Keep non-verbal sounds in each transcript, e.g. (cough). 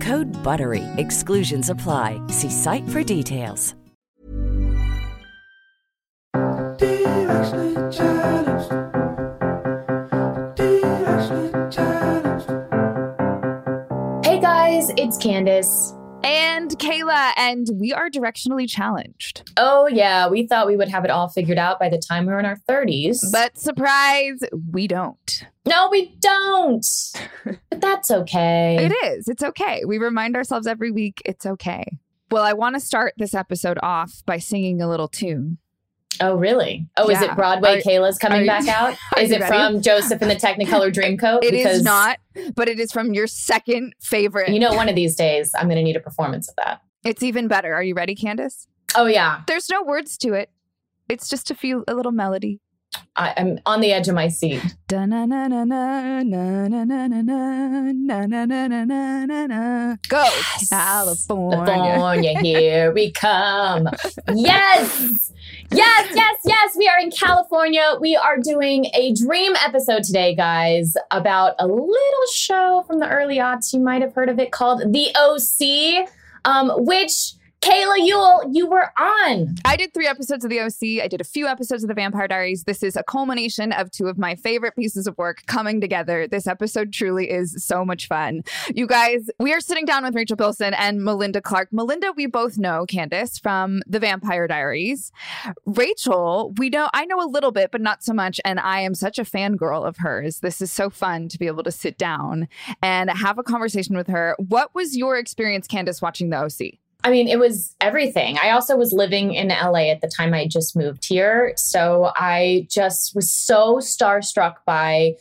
Code BUTTERY. Exclusions apply. See site for details. Hey guys, it's Candice. And Kayla, and we are directionally challenged. Oh, yeah, we thought we would have it all figured out by the time we were in our 30s. But surprise, we don't. no, we don't. (laughs) but that's okay. It is. It's okay. We remind ourselves every week it's okay. Well, I want to start this episode off by singing a little tune. Oh, really? Oh, is it Broadway Are- Kayla's coming you- back (laughs) out? Is it ready? from Joseph and the Technicolor (laughs) Dreamcoat? It is Because, not, but it is from your second favorite. You know, one of these days I'm going to need a performance of that. it's even better. Are you ready, Candice? Oh, yeah. There's no words to it. It's just a few a little melody. I, am on the edge of my seat. Go. California. California, here we come. Yes. Yes, yes, yes. We are in California. We are doing a dream episode today, guys, about a little show from the early aughts. You might have heard of it called The OC, um, which Kayla Ewell, you were on. I did three episodes of The OC. I did a few episodes of The Vampire Diaries. This is a culmination of two of my favorite pieces of work coming together. This episode truly is so much fun. You guys, we are sitting down with Rachel Bilson and Melinda Clarke. Melinda, we both know Candice from The Vampire Diaries. Rachel, we know I know a little bit, but not so much. And I am such a fangirl of hers. This is so fun to be able to sit down and have a conversation with her. What was your experience, Candice, watching The OC? I mean, it was everything. I also was living in LA at the time I just moved here. So I just was so starstruck by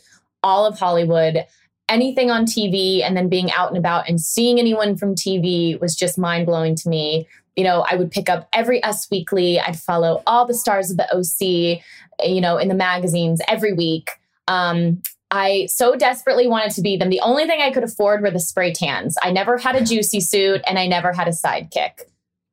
all of Hollywood, anything on TV, and then being out and about and seeing anyone from TV was just mind blowing to me. You know, I would pick up every Us Weekly, I'd follow all the stars of the OC, you know, in the magazines every week. Um, I so desperately wanted to be them. The only thing I could afford were the spray tans. I never had a juicy suit and I never had a sidekick.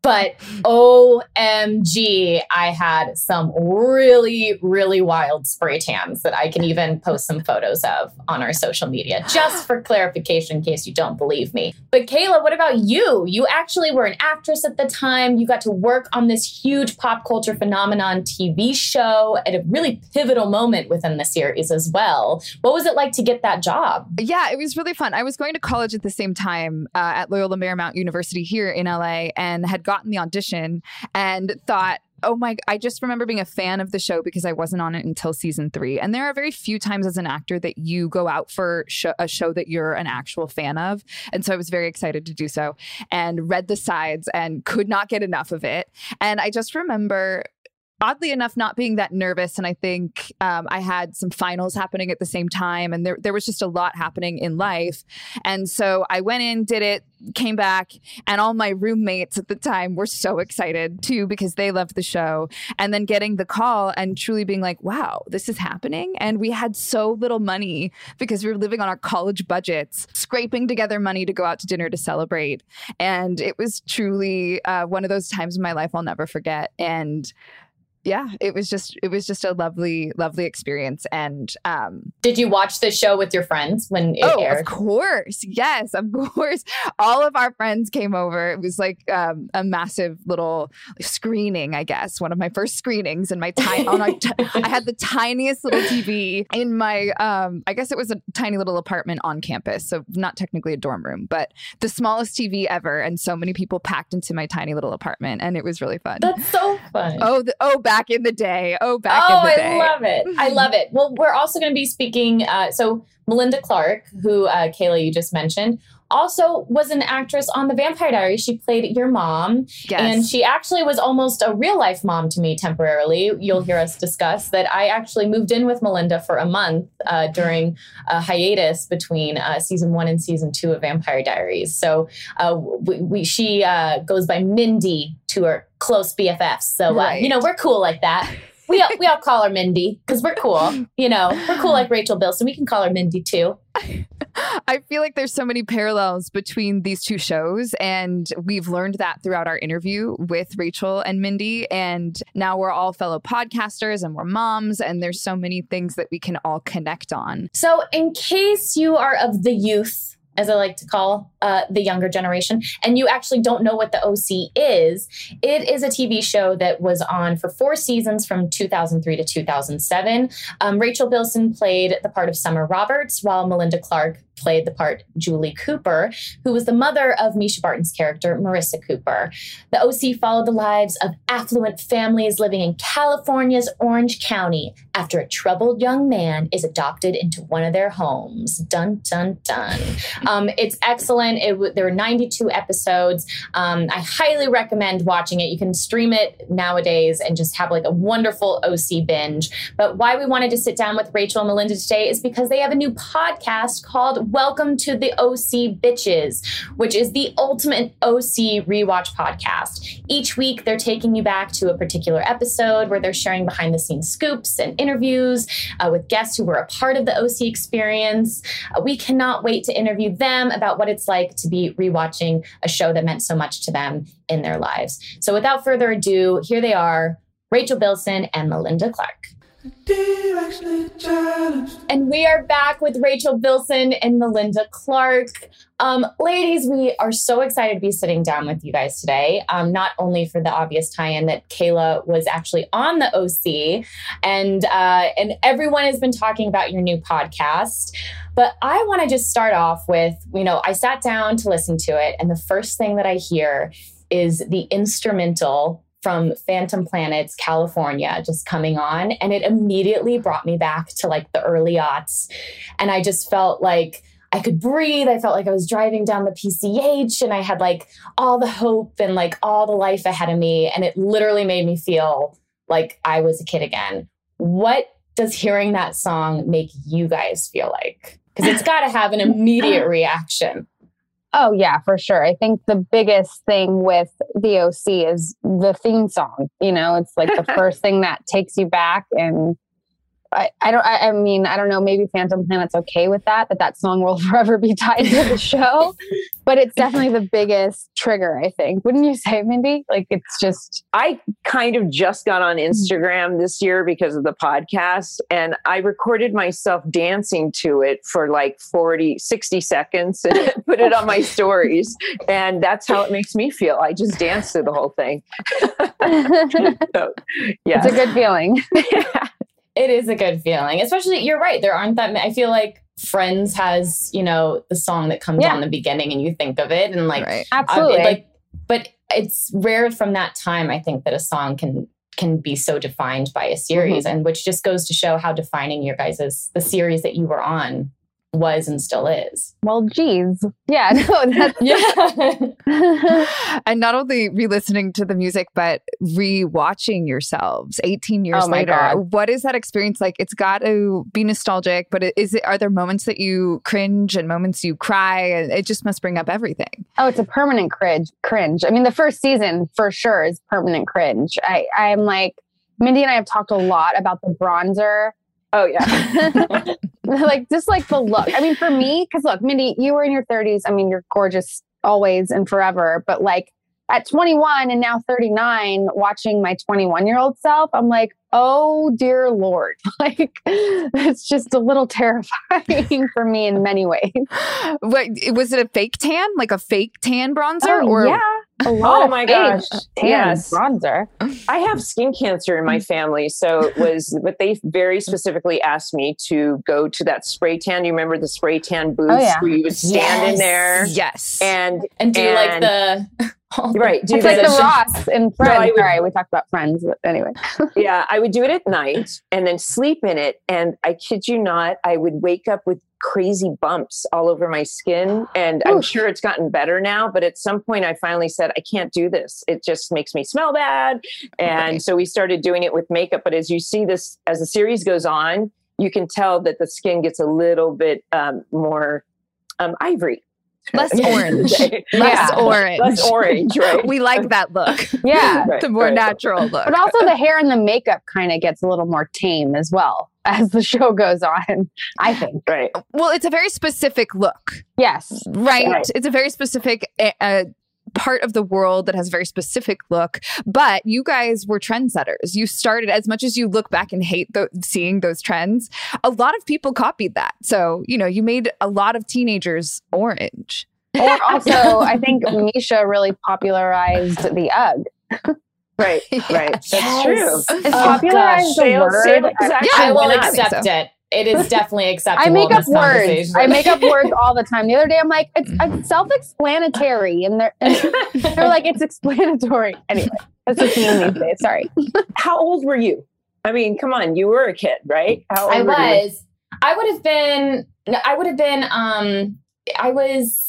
But OMG, I had some really, really wild spray tans that I can even post some photos of on our social media, just for clarification in case you don't believe me. But Kayla, what about you? You actually were an actress at the time. You got to work on this huge pop culture phenomenon TV show at a really pivotal moment within the series as well. What was it like to get that job? Yeah, it was really fun. I was going to college at the same time uh, at Loyola Marymount University here in LA and had gotten the audition and thought, oh my i just remember being a fan of the show because i wasn't on it until season three. And there are very few times as an actor that you go out for sh- a show that you're an actual fan of. And so i was very excited to do so and read the sides and could not get enough of it. And i just remember oddly enough not being that nervous. And i think um, i had some finals happening at the same time and there, there was just a lot happening in life. And so i went in did it came back and all my roommates at the time were so excited too because they loved the show. And then getting the call and truly being like wow this is happening. And we had so little money because we were living on our college budgets scraping together money to go out to dinner to celebrate. And it was truly uh, one of those times in my life i'll never forget. And yeah, it was just it was just a lovely lovely experience. And um, did you watch the show with your friends when it oh, aired? Of course, yes, of (laughs) course. All of our friends came over. It was like um, a massive little screening, I guess. One of my first screenings in my time. on t- (laughs) I had the tiniest little TV in my. Um, I guess it was a tiny little apartment on campus, so not technically a dorm room, but the smallest TV ever, and so many people packed into my tiny little apartment, and it was really fun. That's so fun. Oh, the, oh, back back in the day. Oh, back oh, in the day. I love it. I love it. Well, we're also going to be speaking. Uh, so, Melinda Clarke, who uh, Kayla, you just mentioned, also was an actress on The Vampire Diaries. She played your mom. Yes. And she actually was almost a real life mom to me temporarily. You'll hear us discuss that I actually moved in with Melinda for a month uh, during a hiatus between uh, season one and season two of Vampire Diaries. So uh, we, we, she uh, goes by Mindy to her close BFFs. So, uh, you know, we're cool like that. we all, we all call her Mindy because we're cool. You know, we're cool like Rachel Bilson. We can call her Mindy too. (laughs) I feel like there's so many parallels between these two shows, and we've learned that throughout our interview with Rachel and Mindy. And now we're all fellow podcasters and we're moms, and there's so many things that we can all connect on. So, in case you are of the youth as I like to call uh, the younger generation, and you actually don't know what the OC is, it is a TV show that was on for four seasons from 2003 to 2007. Um, Rachel Bilson played the part of Summer Roberts, while Melinda Clarke played the part Julie Cooper, who was the mother of Mischa Barton's character, Marissa Cooper. The OC followed the lives of affluent families living in California's Orange County after a troubled young man is adopted into one of their homes. Dun, dun, dun. (laughs) Um, it's excellent. It w- there were 92 episodes. Um, I highly recommend watching it. You can stream it nowadays and just have like a wonderful OC binge. But why we wanted to sit down with Rachel and Melinda today is because they have a new podcast called Welcome to the OC Bitches, which is the ultimate OC rewatch podcast. Each week, they're taking you back to a particular episode where they're sharing behind the scenes scoops and interviews uh, with guests who were a part of the OC experience. Uh, we cannot wait to interview them about what it's like to be rewatching a show that meant so much to them in their lives. So, without further ado, here they are Rachel Bilson and Melinda Clarke. And we are back with Rachel Bilson and Melinda Clarke. Um, ladies, we are so excited to be sitting down with you guys today. Um, not only for the obvious tie-in that Kayla was actually on the OC, and uh, and everyone has been talking about your new podcast. But I want to just start off with, you know, I sat down to listen to it, and the first thing that I hear is the instrumental from Phantom Planet's, California, just coming on. And it immediately brought me back to like the early aughts. And I just felt like I could breathe. I felt like I was driving down the PCH and I had like all the hope and like all the life ahead of me. And it literally made me feel like I was a kid again. What does hearing that song make you guys feel like? Because it's got to have an (laughs) immediate reaction. Oh, yeah, for sure. I think the biggest thing with the OC is the theme song. You know, it's like the (laughs) first thing that takes you back. And I, I don't I, I mean I don't know maybe Phantom Planet's okay with that that that song will (laughs) forever be tied to the (laughs) show but it's definitely the biggest trigger I think. Wouldn't you say Mindy? Like it's just I kind of just got on Mm-hmm. Instagram this year because of the podcast and I recorded myself dancing to it for like 40 60 seconds and (laughs) put it on my stories and that's how it makes me feel. I just dance to the whole thing. So, yeah. It's a good feeling It is a good feeling, especially you're right. There aren't that. ma- I feel like Friends has you know the song that comes Yeah. on the beginning, and you think of it, and like Right. Absolutely like, but it's rare from that time. I think that a song can can be so defined by a series, mm-hmm. and which just goes to show how defining your guys' is the series that you were on was and still is. well geez yeah (laughs) no that's Yeah. (laughs) and not only re-listening to the music but re-watching yourselves 18 years Oh later God. what is that experience like it's got to be nostalgic but is it are there moments that you cringe and moments you cry and it just must bring up everything Oh, it's a permanent cringe. Cringe. I mean, the first season for sure is permanent cringe. I, I'm like, Mindy and I have talked a lot about the bronzer. Oh yeah (laughs) like just like the look. I mean, for me, because look, Mindy, you were in your 30s. I mean, you're gorgeous always and forever. But like at 21 and now 39, watching my 21 year old self, I'm like, oh dear Lord. (laughs) Like it's just a little terrifying (laughs) for me in many ways. what was it a fake tan like a fake tan bronzer Oh, or yeah. A oh lot Oh my fake gosh. tan Yes. bronzer. I have skin cancer in my mm. family. So it was, but they very mm. specifically asked me to go to that spray tan. You remember the spray tan oh, booths Oh, yeah. where you would stand in Yes. there yes and, and do like And- the all the right, do It's like the. Ross in Friends. Would- Sorry, we talked about Friends. But anyway, (laughs) yeah, I would do it at night and then sleep in it. And I kid you not, I would wake up with crazy bumps all over my skin. And I'm sure it's gotten better now. But at some point, I finally said, I can't do this. It just makes me smell bad. And Right. so we started doing it with makeup. But as you see this, as the series goes on, you can tell that the skin gets a little bit um, more um, ivory. Less (laughs) orange less Yeah. orange Less orange, (laughs) right? we like that look (laughs) yeah. Right, the more right. natural look But also the hair and the makeup kind of gets a little more tame as well as the show goes on. I think. Right. well it's a very specific look Yes. right? Right. It's a very specific uh, uh, part of the world that has a very specific look. But you guys were trendsetters. You started as much as you look back and hate tho- seeing those trends. A lot of people copied that. So you know, you made a lot of teenagers orange. Or also, I think Mischa really popularized the UGG. (laughs) Right. Right. That's (laughs) Yes. true. Is Oh, popularized gosh. the word? sale I- I will not? Accept so. it. It is definitely acceptable. I make up words. I make up words all the time. The other day, I'm like, it's, it's self-explanatory, and they're, and they're like, it's explanatory. Anyway, that's a theme these days. Sorry. How old were you? I mean, come on, you were a kid, right? How old I were you? was. I would have been. I would have been. Um, I was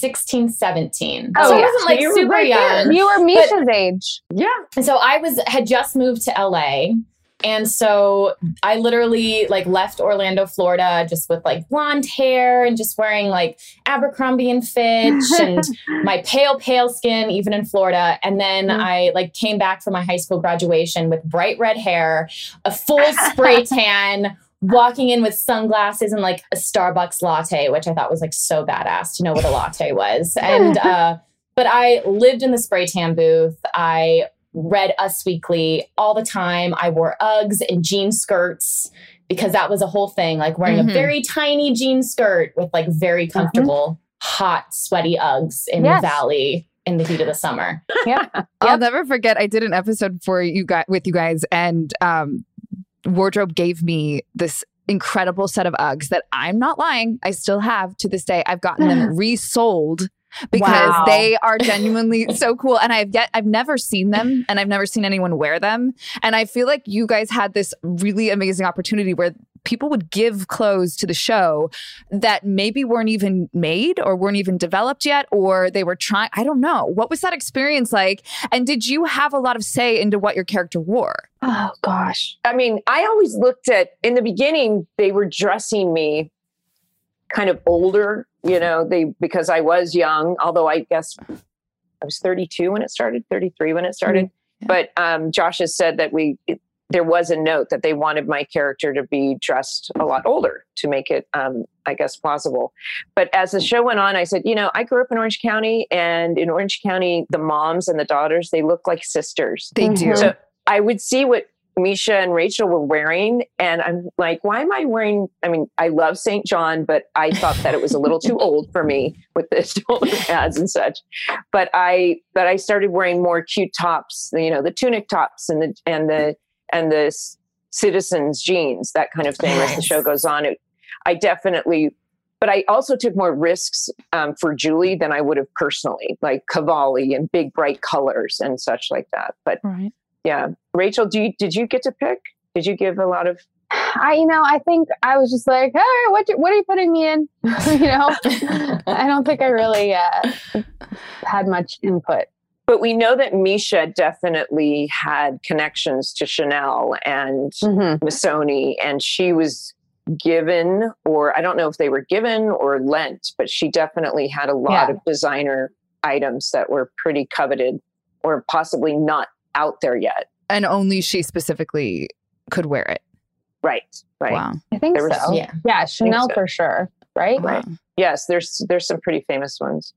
16, 17. Oh, so yeah. I wasn't like You were super right there. young. You were Mischa's age. Yeah. And so I was had just moved to LA. And so I literally like left Orlando, Florida, just with like blonde hair and just wearing like Abercrombie and Fitch (laughs) and my pale, pale skin, even in Florida. And then Mm. I like came back for my high school graduation with bright red hair, a full spray (laughs) tan, walking in with sunglasses and like a Starbucks latte, which I thought was like so badass to know what a latte was. And (laughs) uh, but I lived in the spray tan booth. I read Us Weekly all the time. I wore Uggs and jean skirts because that was a whole thing, like wearing Mhm. a very tiny jean skirt with like very comfortable, hot, sweaty Uggs in Yes. the valley in the heat of the summer. (laughs) (laughs) Yeah. I'll never forget. I did an episode for you guys with you guys, and um, wardrobe gave me this incredible set of Uggs that I'm not lying. I still have to this day. I've gotten them (laughs) resold because Wow. they are genuinely (laughs) so cool. And I've yet I've never seen them, and I've never seen anyone wear them. And I feel like you guys had this really amazing opportunity where people would give clothes to the show that maybe weren't even made or weren't even developed yet or they were trying i don't know what was that experience like and did you have a lot of say into what your character wore Oh gosh. I mean, I always looked at in the beginning, they were dressing me kind of older, you know, they because I was young, although I guess I was 32 when it started, 33 when it started. But um, Josh has said that we it, there was a note that they wanted my character to be dressed a lot older to make it, um, I guess, plausible. But as the show went on, I said, you know, I grew up in Orange County, and in Orange County, the moms and the daughters they look like sisters. They do. So I would see what Mischa and Rachel were wearing. And I'm like, why am I wearing? I mean, I love St. John, but I thought that it was a little too (laughs) old for me with the shoulder (laughs) pads and such. But I, but I started wearing more cute tops, you know, the tunic tops and the, and the, and the citizens jeans, that kind of thing as the show goes on. It, I definitely, but I also took more risks um, for Julie than I would have personally, like Cavalli and big bright colors and such like that. But right yeah rachel do you did you get to pick did you give a lot of (sighs) I, you know, I think I was just like, hey, what, what are you putting me in? (laughs) you know, (laughs) I don't think I really uh, had much input. But we know that Mischa definitely had connections to Chanel and mm-hmm. Missoni, and she was given, or I don't know if they were given or lent, but she definitely had a lot yeah. of designer items that were pretty coveted or possibly not out there yet. And only she specifically could wear it. Right. Right. Wow. I think there so. Was, yeah. Yeah. Chanel so. for sure. Right. Right. Yes. There's there's some pretty famous ones.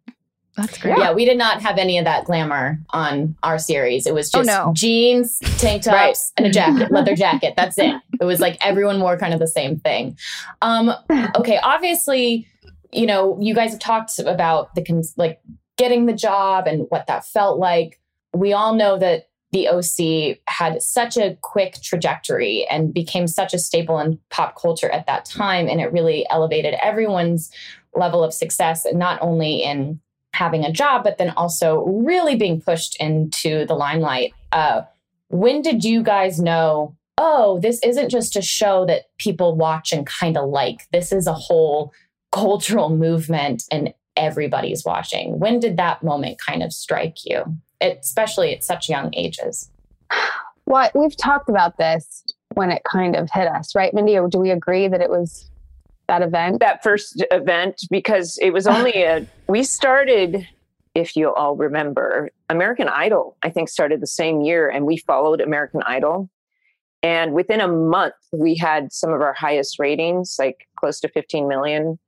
That's great. Yeah, we did not have any of that glamour on our series. It was just oh, no. jeans, tank (laughs) tops, right. and a jacket, leather jacket. That's it. It was like everyone wore kind of the same thing. Um, okay, obviously, you know, you guys have talked about the cons- like getting the job and what that felt like. We all know that the OC had such a quick trajectory and became such a staple in pop culture at that time. And it really elevated everyone's level of success, not only in having a job, but then also really being pushed into the limelight. Uh, when did you guys know, oh, this isn't just a show that people watch and kind of like? This is a whole cultural movement and everybody's watching. When did that moment kind of strike you? Especially at such young ages? Well, we've talked about this when it kind of hit us, right, Mindy? Or do we agree that it was that event? That first event, because it was only a, (laughs) we started, if you all remember, American Idol, I think started the same year, and we followed American Idol. And within a month, we had some of our highest ratings, like close to 15 million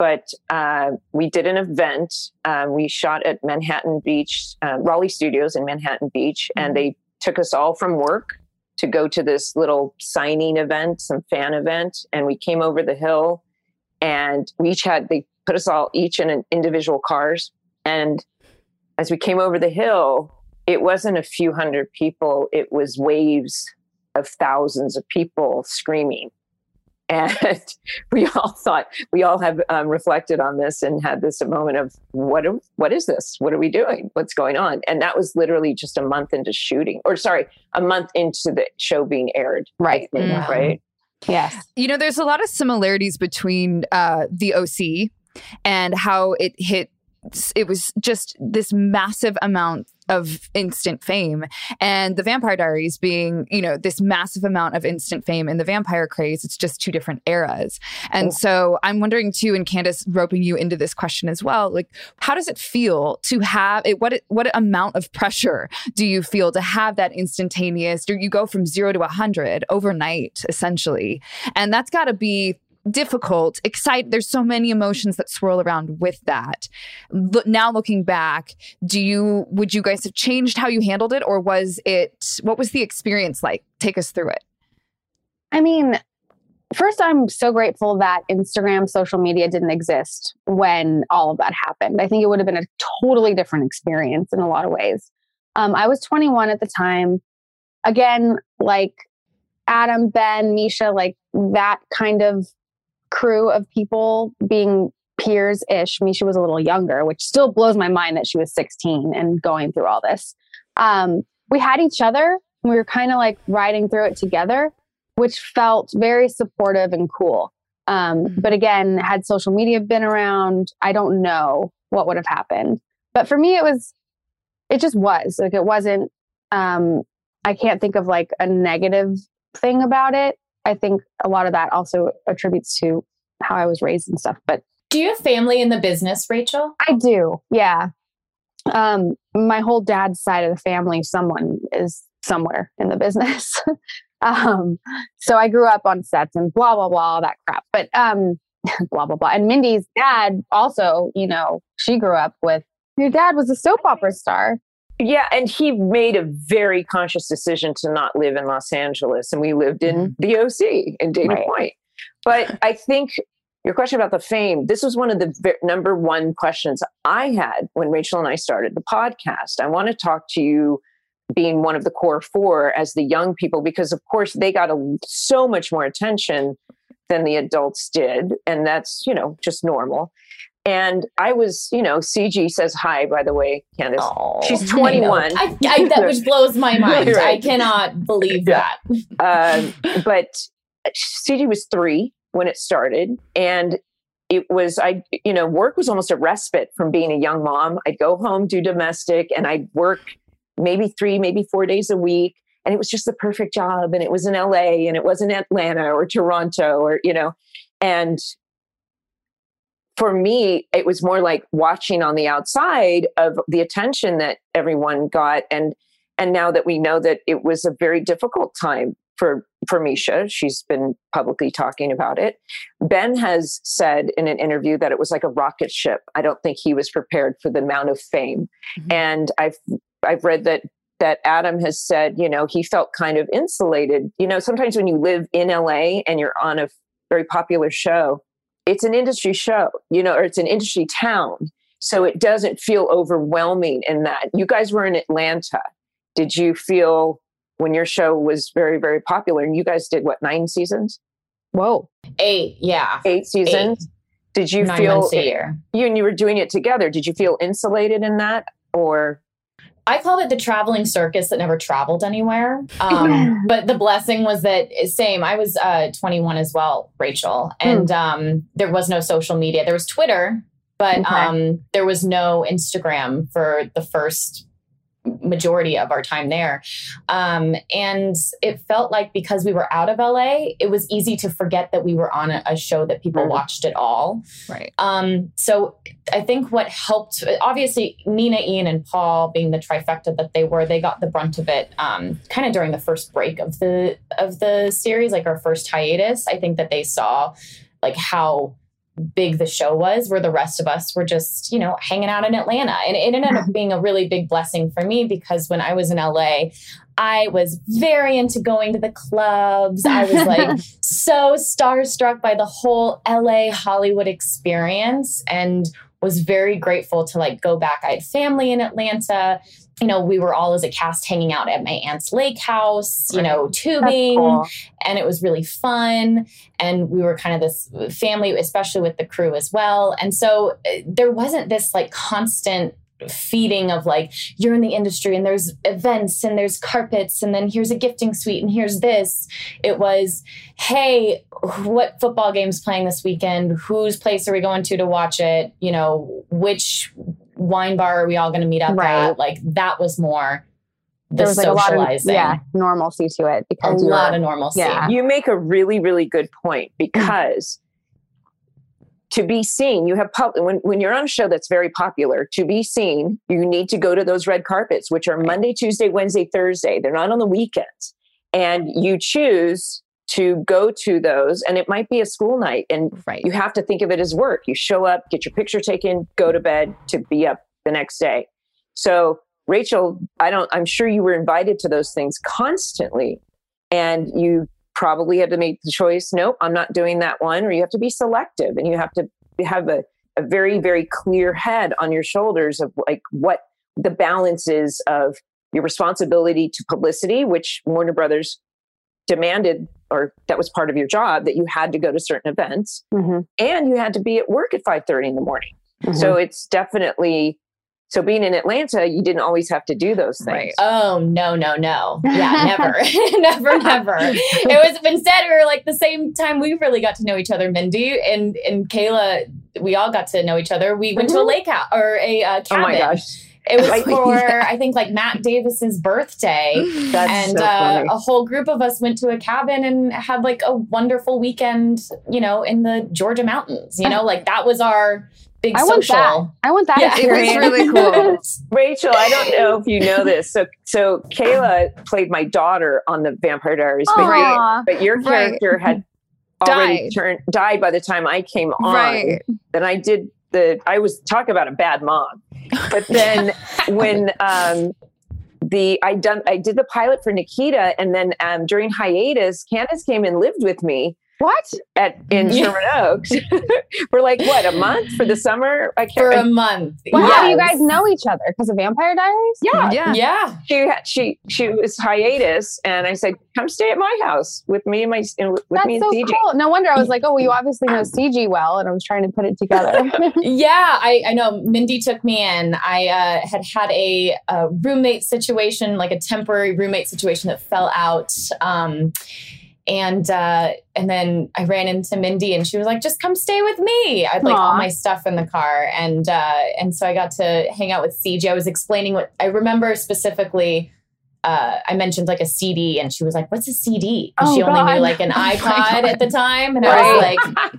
but uh, we did an event. Uh, we shot at Manhattan Beach, uh, Raleigh Studios in Manhattan Beach, mm-hmm. and they took us all from work to go to this little signing event, some fan event. And we came over the hill, and we each had they put us all each in an individual cars. And as we came over the hill, it wasn't a few hundred people; it was waves of thousands of people screaming and (laughs) we all thought we all have um, reflected on this and had this moment of what what is this? What are we doing? What's going on? And that was literally just a month into shooting or sorry a month into the show being aired right. think, mm-hmm. right? Yes. You know there's a lot of similarities between uh, the oc and how it hit it was just this massive amount of instant fame. And the vampire diaries being you know this massive amount of instant fame in the vampire craze it's just two different eras. And oh. so i'm wondering too and candice roping you into this question as well like how does it feel to have it what what amount of pressure do you feel to have that instantaneous you go from zero to a 100 overnight essentially. And that's got to be difficult, excite. There's so many emotions that swirl around with that. Now looking back, do you would you guys have changed how you handled it, or was it what was the experience like? Take us through it. I mean, first, I'm so grateful that Instagram, social media didn't exist when all of that happened. I think it would have been a totally different experience in a lot of ways. Um, I was 21 at the time. Again, like Adam, Ben, Mischa, like that kind of crew of people being peers ish. Mischa was a little younger, which still blows my mind that she was 16 and going through all this. Um, we had each other. We were kind of like riding through it together, which felt very supportive and cool. Um, mm-hmm. but again, had social media been around, I don't know what would have happened. But for me, it was, it just was like, it wasn't, um, I can't think of like a negative thing about it. I think a lot of that also attributes to how I was raised and stuff. But do you have family in the business, Rachel? I do. Yeah. Um, my whole dad's side of the family, someone is somewhere in the business. (laughs) Um, so I grew up on sets and blah blah blah all that crap. But um, (laughs) blah blah blah. And Mindy's dad also, you know, she grew up with your dad was a soap opera star. Yeah, and he made a very conscious decision to not live in Los Angeles, and we lived in mm-hmm. the OC in Dana Right. Point. But I think your question about the fame, this was one of the number one questions I had when Rachel and I started the podcast. I want to talk to you being one of the core four as the young people, because of course they got a, so much more attention than the adults did. And that's, you know, just normal. And I was, you know, CG says hi, by the way, Candice. She's (laughs) 21. I, I, that which blows my (laughs) mind. I cannot believe Yeah. that. um, but CG was three when it started, and it was I, you know, work was almost a respite from being a young mom. I'd go home, do domestic, and I'd work maybe three, maybe four days a week, and it was just the perfect job. And it was in LA, and it was in Atlanta or Toronto, or you know, and for me, it was more like watching on the outside of the attention that everyone got, and and now that we know that it was a very difficult time for for Mischa, she's been publicly talking about it. Ben has said in an interview that it was like a rocket ship. I don't think he was prepared for the amount of fame, mm-hmm. and I've I've read that that Adam has said, you know, he felt kind of insulated. You know, sometimes when you live in LA and you're on a very popular show, it's an industry show, you know, or it's an industry town. So it doesn't feel overwhelming in that. You guys were in Atlanta. Did you feel when your show was very, very popular and you guys did what, nine seasons? Whoa. Eight, yeah. Eight seasons? Did you Nine feel months a year. you and you were doing it together? Did you feel insulated in that? Or I called it the traveling circus that never traveled anywhere. Um, but the blessing was that same. I was uh, 21 as well, Rachel, and um, there was no social media. There was Twitter, but Okay. um, there was no Instagram for the first majority of our time there. Um, and it felt like because we were out of LA, it was easy to forget that we were on a, a show that people watched at all. Right. Um, so I think what helped, obviously, Nina, Ian, and Paul, being the trifecta that they were, they got the brunt of it um, kind of during the first break of the of the series, like our first hiatus. I think that they saw like how big the show was, where the rest of us were just, you know, hanging out in Atlanta. And it ended up (laughs) being a really big blessing for me because when I was in LA, I was very into going to the clubs. I was like (laughs) so starstruck by the whole LA Hollywood experience and was very grateful to like go back. I had family in Atlanta. You know, we were all as a cast hanging out at my aunt's lake house, you know, tubing cool. and it was really fun and we were kind of this family especially with the crew as well and so uh, there wasn't this like constant feeding of like you're in the industry and there's events and there's carpets and then here's a gifting suite and here's this. It was hey what football game's playing this weekend? Whose place are we going to to watch it? You know which wine bar are we all going to meet up Right. at like that was more the There was like a lot of socializing. yeah normalcy to it a because you lot were- of normalcy. Yeah. you make a really, really good point mm. because to be seen, you have pub- when when you're on a show that's very popular. To be seen, you need to go to those red carpets, which are Monday, Tuesday, Wednesday, Thursday. They're not on the weekends, and you choose to go to those. And it might be a school night, and Right. you have to think of it as work. You show up, get your picture taken, go to bed to be up the next day. So, Rachel, I don't. I'm sure you were invited to those things constantly, and you probably had to make the choice nope i'm not doing that one or you have to be selective and you have to have a, a very very clear head on your shoulders of like what the balance is of your responsibility to publicity which warner brothers demanded or that was part of your job that you had to go to certain events Mhm. and you had to be at work at 5.30 in the morning so it's definitely so being in atlanta you didn't always have to do those things Right. Oh no, no, no. Yeah, (laughs) never. (laughs) never, never. It was instead we were like the same time we really got to know each other, Mindy and and Kayla, we all got to know each other. We went to a lake house or a uh, oh cabin. my gosh It was Like- for (laughs) I think like Matt Davis's birthday. (gasps) that's and so uh, a whole group of us went to a cabin and had like a wonderful weekend, you know, in the Georgia mountains. You know, like that was our big I want social. that. I want that Yeah. It was really cool. (laughs) Rachel, I don't know if you know this. So, so Kayla played my daughter on the Vampire Diaries, but, Aw. but your Right. character had (laughs) already Died. turned died by the time I came on. Right. Then I did the. I was talk about a bad mom, but then (laughs) when um, the I done I did the pilot for Nikita, and then um, during hiatus, Candice came and lived with me What? at in (laughs) Sherman Oaks (laughs) for like what a month for the summer. I For a can't. month. Well, how do you guys know each other? Because of Vampire Diaries? yeah, Yeah. Yeah. she had, she she was hiatus, and I said, "Come stay at my house with me and my and with That's me and so CJ." cool. No wonder I was like, oh, well, you obviously know (laughs) CG well, and I was trying to put it together. Yeah, I, I know. Mindy took me in. I uh, had had a, a roommate situation, like a temporary roommate situation that fell out. Um, and uh, and then I ran into Mindy, and she was like, "Just come stay with me." I had like all my stuff in the car, and uh, and so I got to hang out with CJ. I was explaining what I remember specifically. Uh, I mentioned like a CD, and she was like, "What's a CD?" Oh, she only God. knew like an (laughs) Oh, iPod God. at the time, and I was like,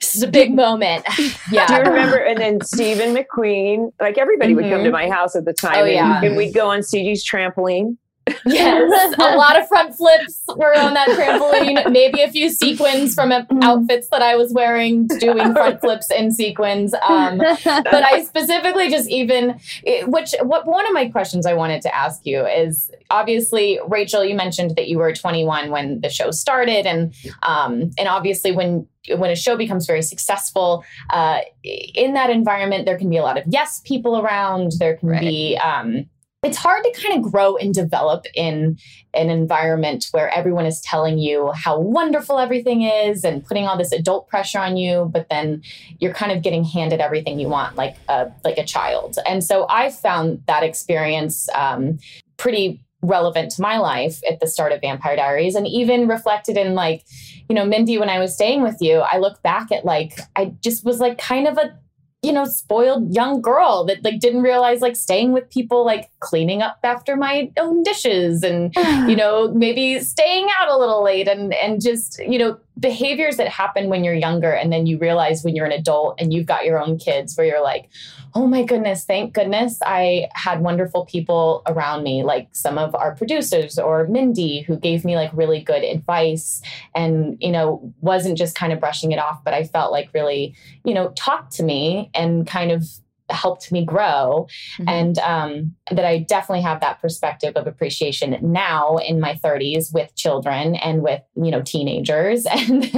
"This is a big moment." (laughs) yeah, Do you remember? And then Steven McQueen, like everybody would come to my house at the time, Oh, and, yeah. and we'd go on CG's trampoline. Yes, a (laughs) lot of front flips were on that trampoline. (laughs) Maybe a few sequins from uh, outfits that I was wearing, doing front (laughs) flips in sequins. Um, but I specifically just even, which what one of my questions I wanted to ask you is obviously Rachel, you mentioned that you were 21 when the show started, and um, and obviously when when a show becomes very successful uh, in that environment, there can be a lot of yes people around. There can Right. be um, it's hard to kind of grow and develop in an environment where everyone is telling you how wonderful everything is and putting all this adult pressure on you but then you're kind of getting handed everything you want like a like a child. And so i found that experience um, pretty relevant to my life at the start of vampire diaries and even reflected in like you know mindy when i was staying with you i look back at like i just was like kind of a you know spoiled young girl that like didn't realize like staying with people like cleaning up after my own dishes and you (sighs) know maybe staying out a little late and and just you know behaviors that happen when you're younger and then you realize when you're an adult and you've got your own kids where you're like oh my goodness thank goodness i had wonderful people around me. Like some of our producers or mindy who gave me like really good advice and you know wasn't just kind of brushing it off but i felt like really you know talked to me and kind of helped me grow Mhm. and um, that i definitely have that perspective of appreciation now in my 30s with children and with you know teenagers (laughs) and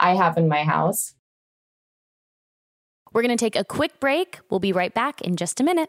i have in my house We're going to take a quick break. We'll be right back in just a minute.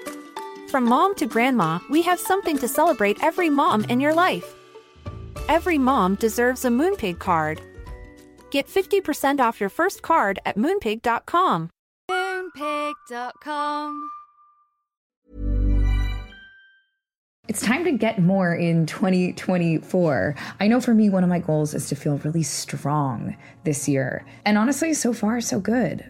From mom to grandma, we have something to celebrate every mom in your life. Every mom deserves a Moonpig card. Get 50% off your first card at moonpig.com. Moonpig.com. It's time to get more in 2024. I know for me, one of my goals is to feel really strong this year. And honestly, so far, so good.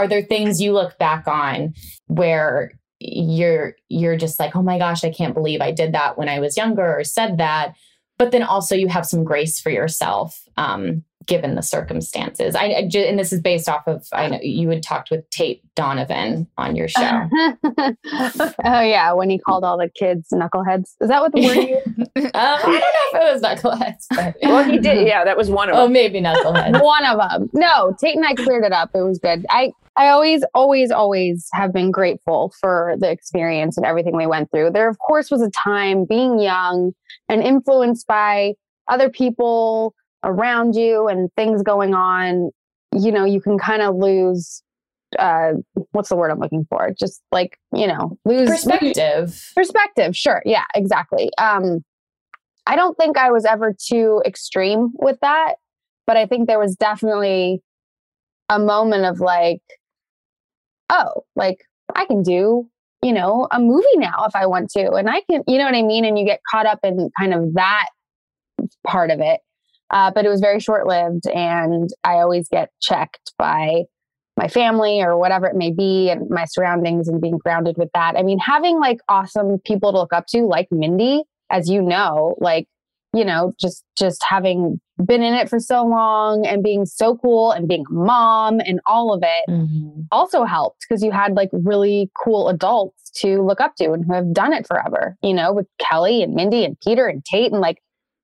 Are there things you look back on where you're you're just like, "Oh my gosh, I can't believe I did that when I was younger or said that." But then also you have some grace for yourself um, given the circumstances. I, I and this is based off of I know you had talked with Tate Donovan on your show. (laughs) oh yeah, when he called all the kids knuckleheads. Is that what the word you (laughs) um, I don't know if it was knuckleheads, but (laughs) Well, he did. Yeah, that was one of oh, them. maybe knuckleheads. One of them. No, Tate and I cleared it up. It was good. I I always, always, always have been grateful for the experience and everything we went through. There, of course, was a time being young and influenced by other people around you and things going on. You know, you can kind of lose. Uh, what's the word I'm looking for? Just like you know, lose Perspective. perspective sure yeah exactly um i don't think i was ever too extreme with that but i think there was definitely a moment of like oh like i can do you know a movie now if i want to and i can you know what i mean and you get caught up in kind of that part of it uh, but it was very short lived and i always get checked by my family or whatever it may be and my surroundings and being grounded with that. I mean, having like awesome people to look up to, like Mindy, as you know, like, you know, just just having been in it for so long and being so cool and being a mom and all of it also helped because you had like really cool adults to look up to and who have done it forever, you know, with Kelly and Mindy and Peter and Tate and like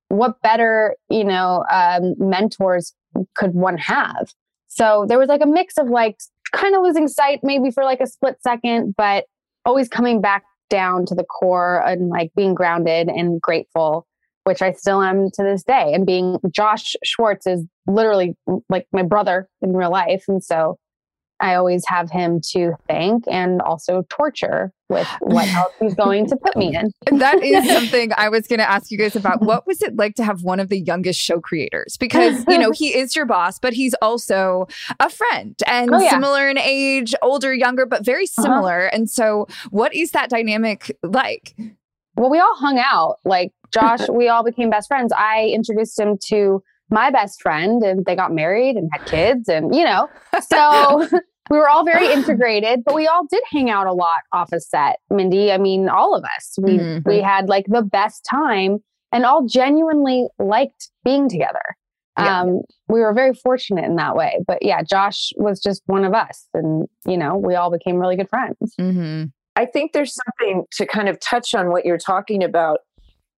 what better, you know, um, mentors could one have? So there was like a mix of like kind of losing sight maybe for like a split second, but always coming back down to the core and like being grounded and grateful, which I still am to this day. And being Josh Schwartz is literally like my brother in real life. And so I always have him to thank and also torture with what else he's going to put me in. (laughs) That is (laughs) something I was going to ask you guys about. What was it like to have one of the youngest show creators? Because, you know, (laughs) he is your boss, but he's also a friend and Oh, yeah. similar in age, older, younger, but very uh-huh. similar. And so, what is that dynamic like? Well, we all hung out. Like Josh, we all became best friends. I introduced him to my best friend and they got married and had kids and you know. So we were all very (laughs) integrated, but we all did hang out a lot off a set. Mindy, I mean, all of us. We Mhm. we had like the best time and all genuinely liked being together. Yeah. Um, we were very fortunate in that way. But yeah, Josh was just one of us, and you know, we all became really good friends. Mm-hmm. I think there's something to kind of touch on what you're talking about.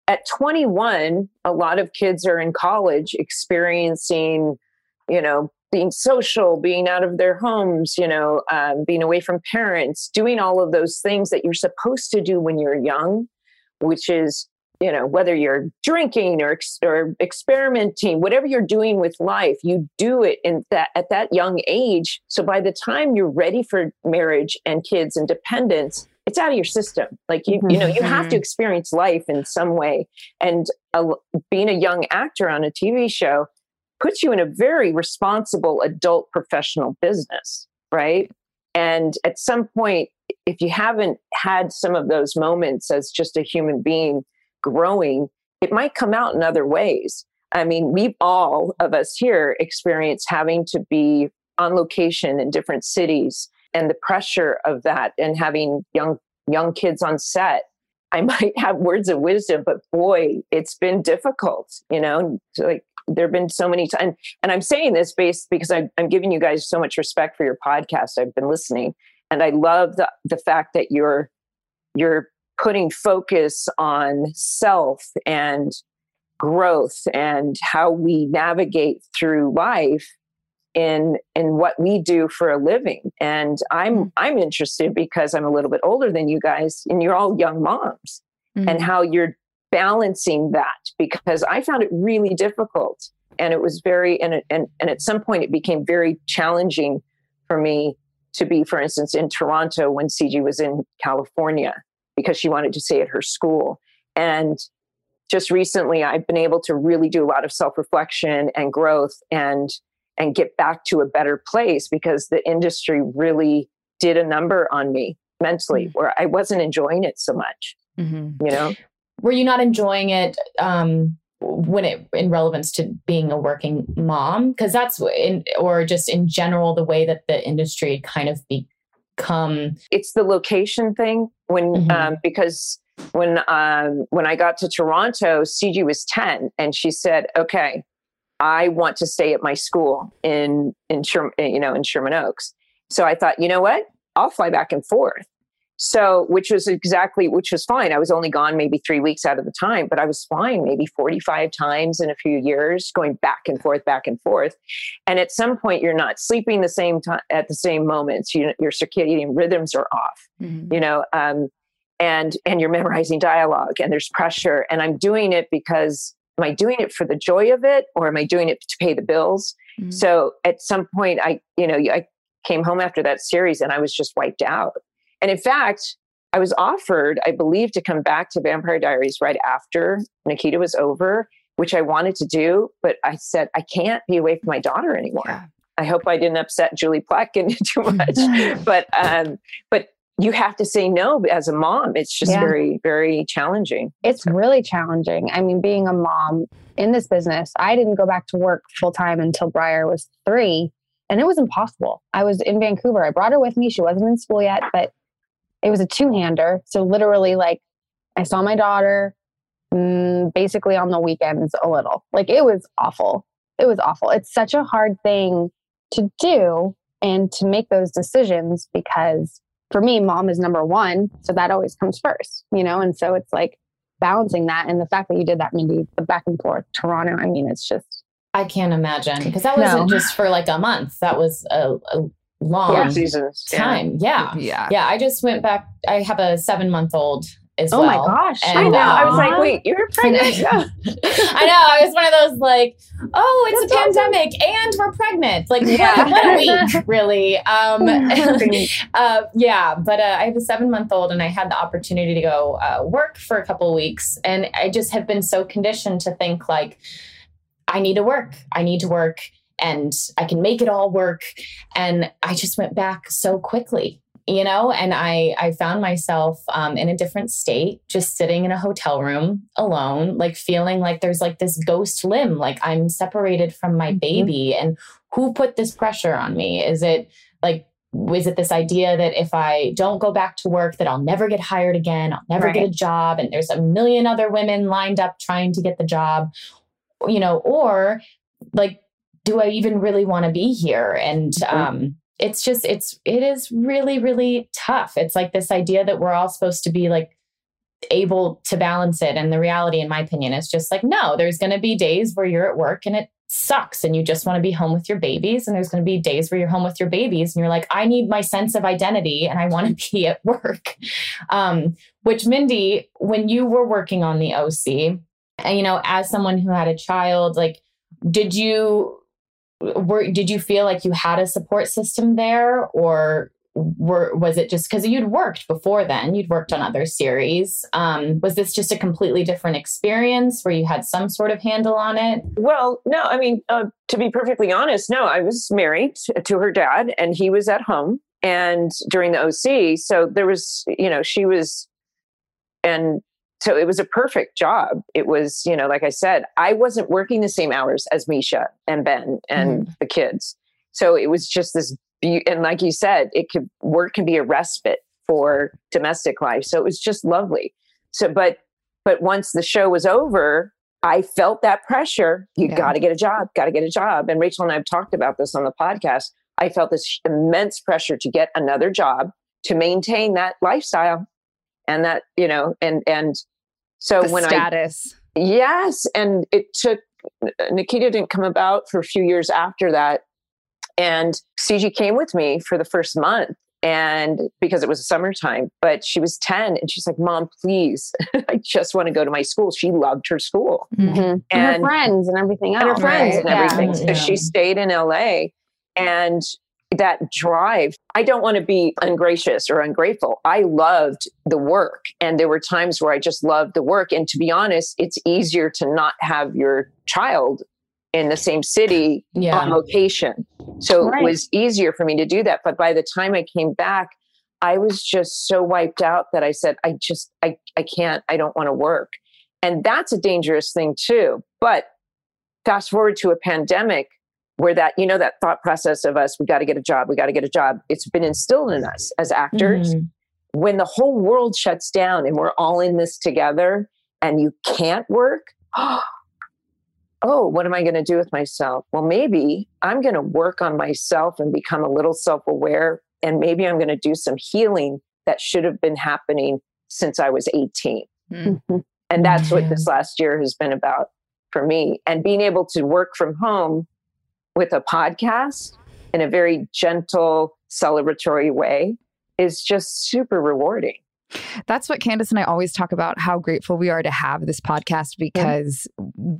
At 21, a lot of kids are in college experiencing, you know, being social, being out of their homes, you know, um, being away from parents, doing all of those things that you're supposed to do when you're young, which is, you know, whether you're drinking or, ex- or experimenting, whatever you're doing with life, you do it in that at that young age. So by the time you're ready for marriage and kids and dependence, it's out of your system. Like you, you know, you have to experience life in some way. And a, being a young actor on a TV show puts you in a very responsible adult professional business, right? And at some point, if you haven't had some of those moments as just a human being growing, it might come out in other ways. I mean, we've all of us here experienced having to be on location in different cities and the pressure of that and having young young kids on set. I (laughs) might have words of wisdom, but boy, it's been difficult, you know, like there have been so many times and i'm saying this based because I'm, I'm giving you guys so much respect for your podcast. I've been listening and i love the, the fact that you're you're putting focus on self and growth and how we navigate through life in in what we do for a living. And i'm mm. i'm interested because i'm a little bit older than you guys and you're all young moms and mm. how you're balancing that because I found it really difficult. And it was very, and, and, and at some point it became very challenging for me to be, for instance, in Toronto when CG was in California because she wanted to stay at her school. And just recently I've been able to really do a lot of self-reflection and growth and and get back to a better place because the industry really did a number on me mentally where I wasn't enjoying it so much. Mm-hmm. You know? Were you not enjoying it um, when it in relevance to being a working mom? Because that's in, or just in general the way that the industry kind of become. It's the location thing when Mhm. um, because when um, when I got to Toronto, CG was ten, and she said, "Okay, I want to stay at my school in in Sherm, you know in Sherman Oaks." So I thought, you know what? I'll fly back and forth. So, which was exactly, which was fine. I was only gone maybe three weeks out of the time, but I was flying maybe 45 times in a few years, going back and forth, back and forth. And at some point, you're not sleeping the same time at the same moments. You, your circadian rhythms are off, you know, um, and and you're memorizing dialogue, and there's pressure. And I'm doing it because am I doing it for the joy of it, or am I doing it to pay the bills? So at some point, I, you know, I came home after that series, and I was just wiped out. And in fact, I was offered, I believe, to come back to Vampire Diaries right after Nikita was over, which I wanted to do, but I said I can't be away from my daughter anymore. I hope I didn't upset Julie Plotkin (laughs) too (laughs) much, but um, but you have to say no as a mom. It's just Yeah. very very challenging. It's really challenging. I mean, being a mom in this business, I didn't go back to work full time until Briar was three, and it was impossible. I was in Vancouver. I brought her with me. She wasn't in school yet, but it was a two hander. So, literally, like, I saw my daughter mm, basically on the weekends a little. Like, it was awful. It was awful. It's such a hard thing to do and to make those decisions because for me, mom is number one. So that always comes first, you know? And so it's like balancing that. And the fact that you did that, Mindy, the back and forth, Toronto, I mean, it's just. I can't imagine because that wasn't No. just for like a month. That was a, a long Four seasons, time. Yeah. Yeah. Yeah. I just went back. I have a seven month old as well. Oh my gosh. And, I know. I was like, um, wait, you're pregnant? (laughs) Yeah. I know. I was one of those like, oh, it's a pandemic and we're pregnant. Like, (laughs) what, what a week, really. (laughs) Um, uh, yeah, but uh, I have a seven month old and I had the opportunity to go uh, work for a couple of weeks. And I just have been so conditioned to think, like, I need to work. I need to work and I can make it all work. And I just went back so quickly you know and i i found myself um, in a different state just sitting in a hotel room alone like feeling like there's like this ghost limb like i'm separated from my baby and who put this pressure on me is it like is it this idea that if I don't go back to work, that I'll never get hired again? I'll never Right. get a job. And there's a million other women lined up trying to get the job, you know, or like, do I even really want to be here? And um, it's just, it's, it is really, really tough. It's like this idea that we're all supposed to be like able to balance it. And the reality, in my opinion, is just like, no, there's going to be days where you're at work and it sucks and you just want to be home with your babies. And there's going to be days where you're home with your babies and you're like, I need my sense of identity and I want to be (laughs) at work. Um, which, Mindy, when you were working on the OC, and you know, as someone who had a child, like, did you were did you feel like you had a support system there or were was it just because you'd worked before then you'd worked on other series um, was this just a completely different experience where you had some sort of handle on it Well, no, I mean, uh, to be perfectly honest, no, I was married to her dad and he was at home and during the OC. So there was, you know, she was, and so it was a perfect job. It was, you know, like I said, I wasn't working the same hours as Mischa and Ben and mm-hmm. the kids. So it was just this, be- and like you said, it could work can be a respite for domestic life. So it was just lovely. So, but, but once the show was over, I felt that pressure. You Yeah. got to get a job, got to get a job. And Rachel and I have talked about this on the podcast. I felt this immense pressure to get another job to maintain that lifestyle and that, you know, and, and so the when status. I, yes. And it took, Nikita didn't come about for a few years after that. And CG came with me for the first month and because it was summertime, but she was 10 and she's like, Mom, please, (laughs) I just want to go to my school. She loved her school Mhm. and, And- her friends and everything else. and her friends right? and Yeah. everything. So Yeah. she stayed in LA and that drive, I don't want to be ungracious or ungrateful. I loved the work. And there were times where I just loved the work. And to be honest, it's easier to not have your child in the same city Yeah. on location. So Right. it was easier for me to do that. But by the time I came back, I was just so wiped out that I said, I just, I, I can't, I don't want to work. And that's a dangerous thing too. But fast forward to a pandemic where that, you know, that thought process of us, we got to get a job, we got to get a job, it's been instilled in us as actors. Mhm. When the whole world shuts down and we're all in this together and you can't work, (gasps) oh, what am I going to do with myself? Well, maybe I'm going to work on myself and become a little self aware. And maybe I'm going to do some healing that should have been happening since I was 18. Mm. Mhm. (laughs) And that's what this last year has been about for me. And being able to work from home with a podcast in a very gentle, celebratory way is just super rewarding. That's what Candice and I always talk about how grateful we are to have this podcast because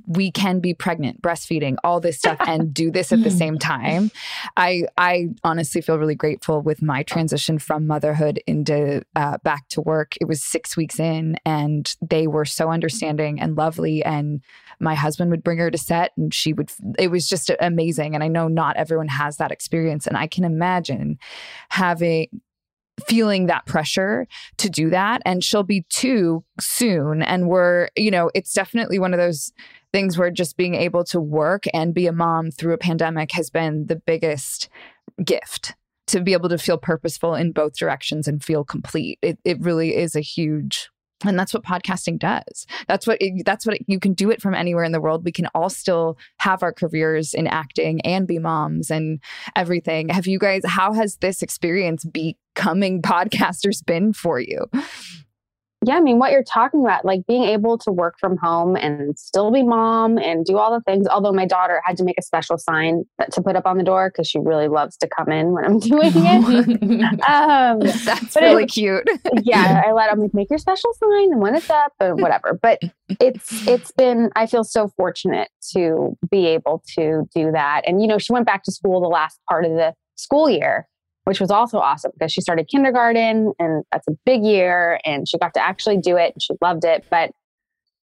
we can be pregnant, breastfeeding, all this stuff and do this at the (laughs) same time. I I honestly feel really grateful with my transition from motherhood into uh, back to work. It was 6 weeks in and they were so understanding and lovely and my husband would bring her to set and she would it was just amazing and I know not everyone has that experience and I can imagine having feeling that pressure to do that. And she'll be two soon. And we're you know it's definitely one of those things where just being able to work and be a mom through a pandemic has been the biggest gift to be able to feel purposeful in both directions and feel complete. It, it really is a huge and that's what podcasting does. That's what it, that's what it, you can do it from anywhere in the world. We can all still have our careers in acting and be moms and everything. Have you guys how has this experience becoming (laughs) podcasters been for you Yeah, I mean, what you're talking about, like being able to work from home and still be mom and do all the things. Although my daughter had to make a special sign that, to put up on the door because she really loves to come in when I'm (laughs) doing it. (laughs) um, that's really it- cute yeah, I let them like make your special sign and when it's up and whatever. But it's it's been I feel so fortunate to be able to do that. And you know, she went back to school the last part of the school year, which was also awesome because she started kindergarten and that's a big year and she got to actually do it and she loved it. But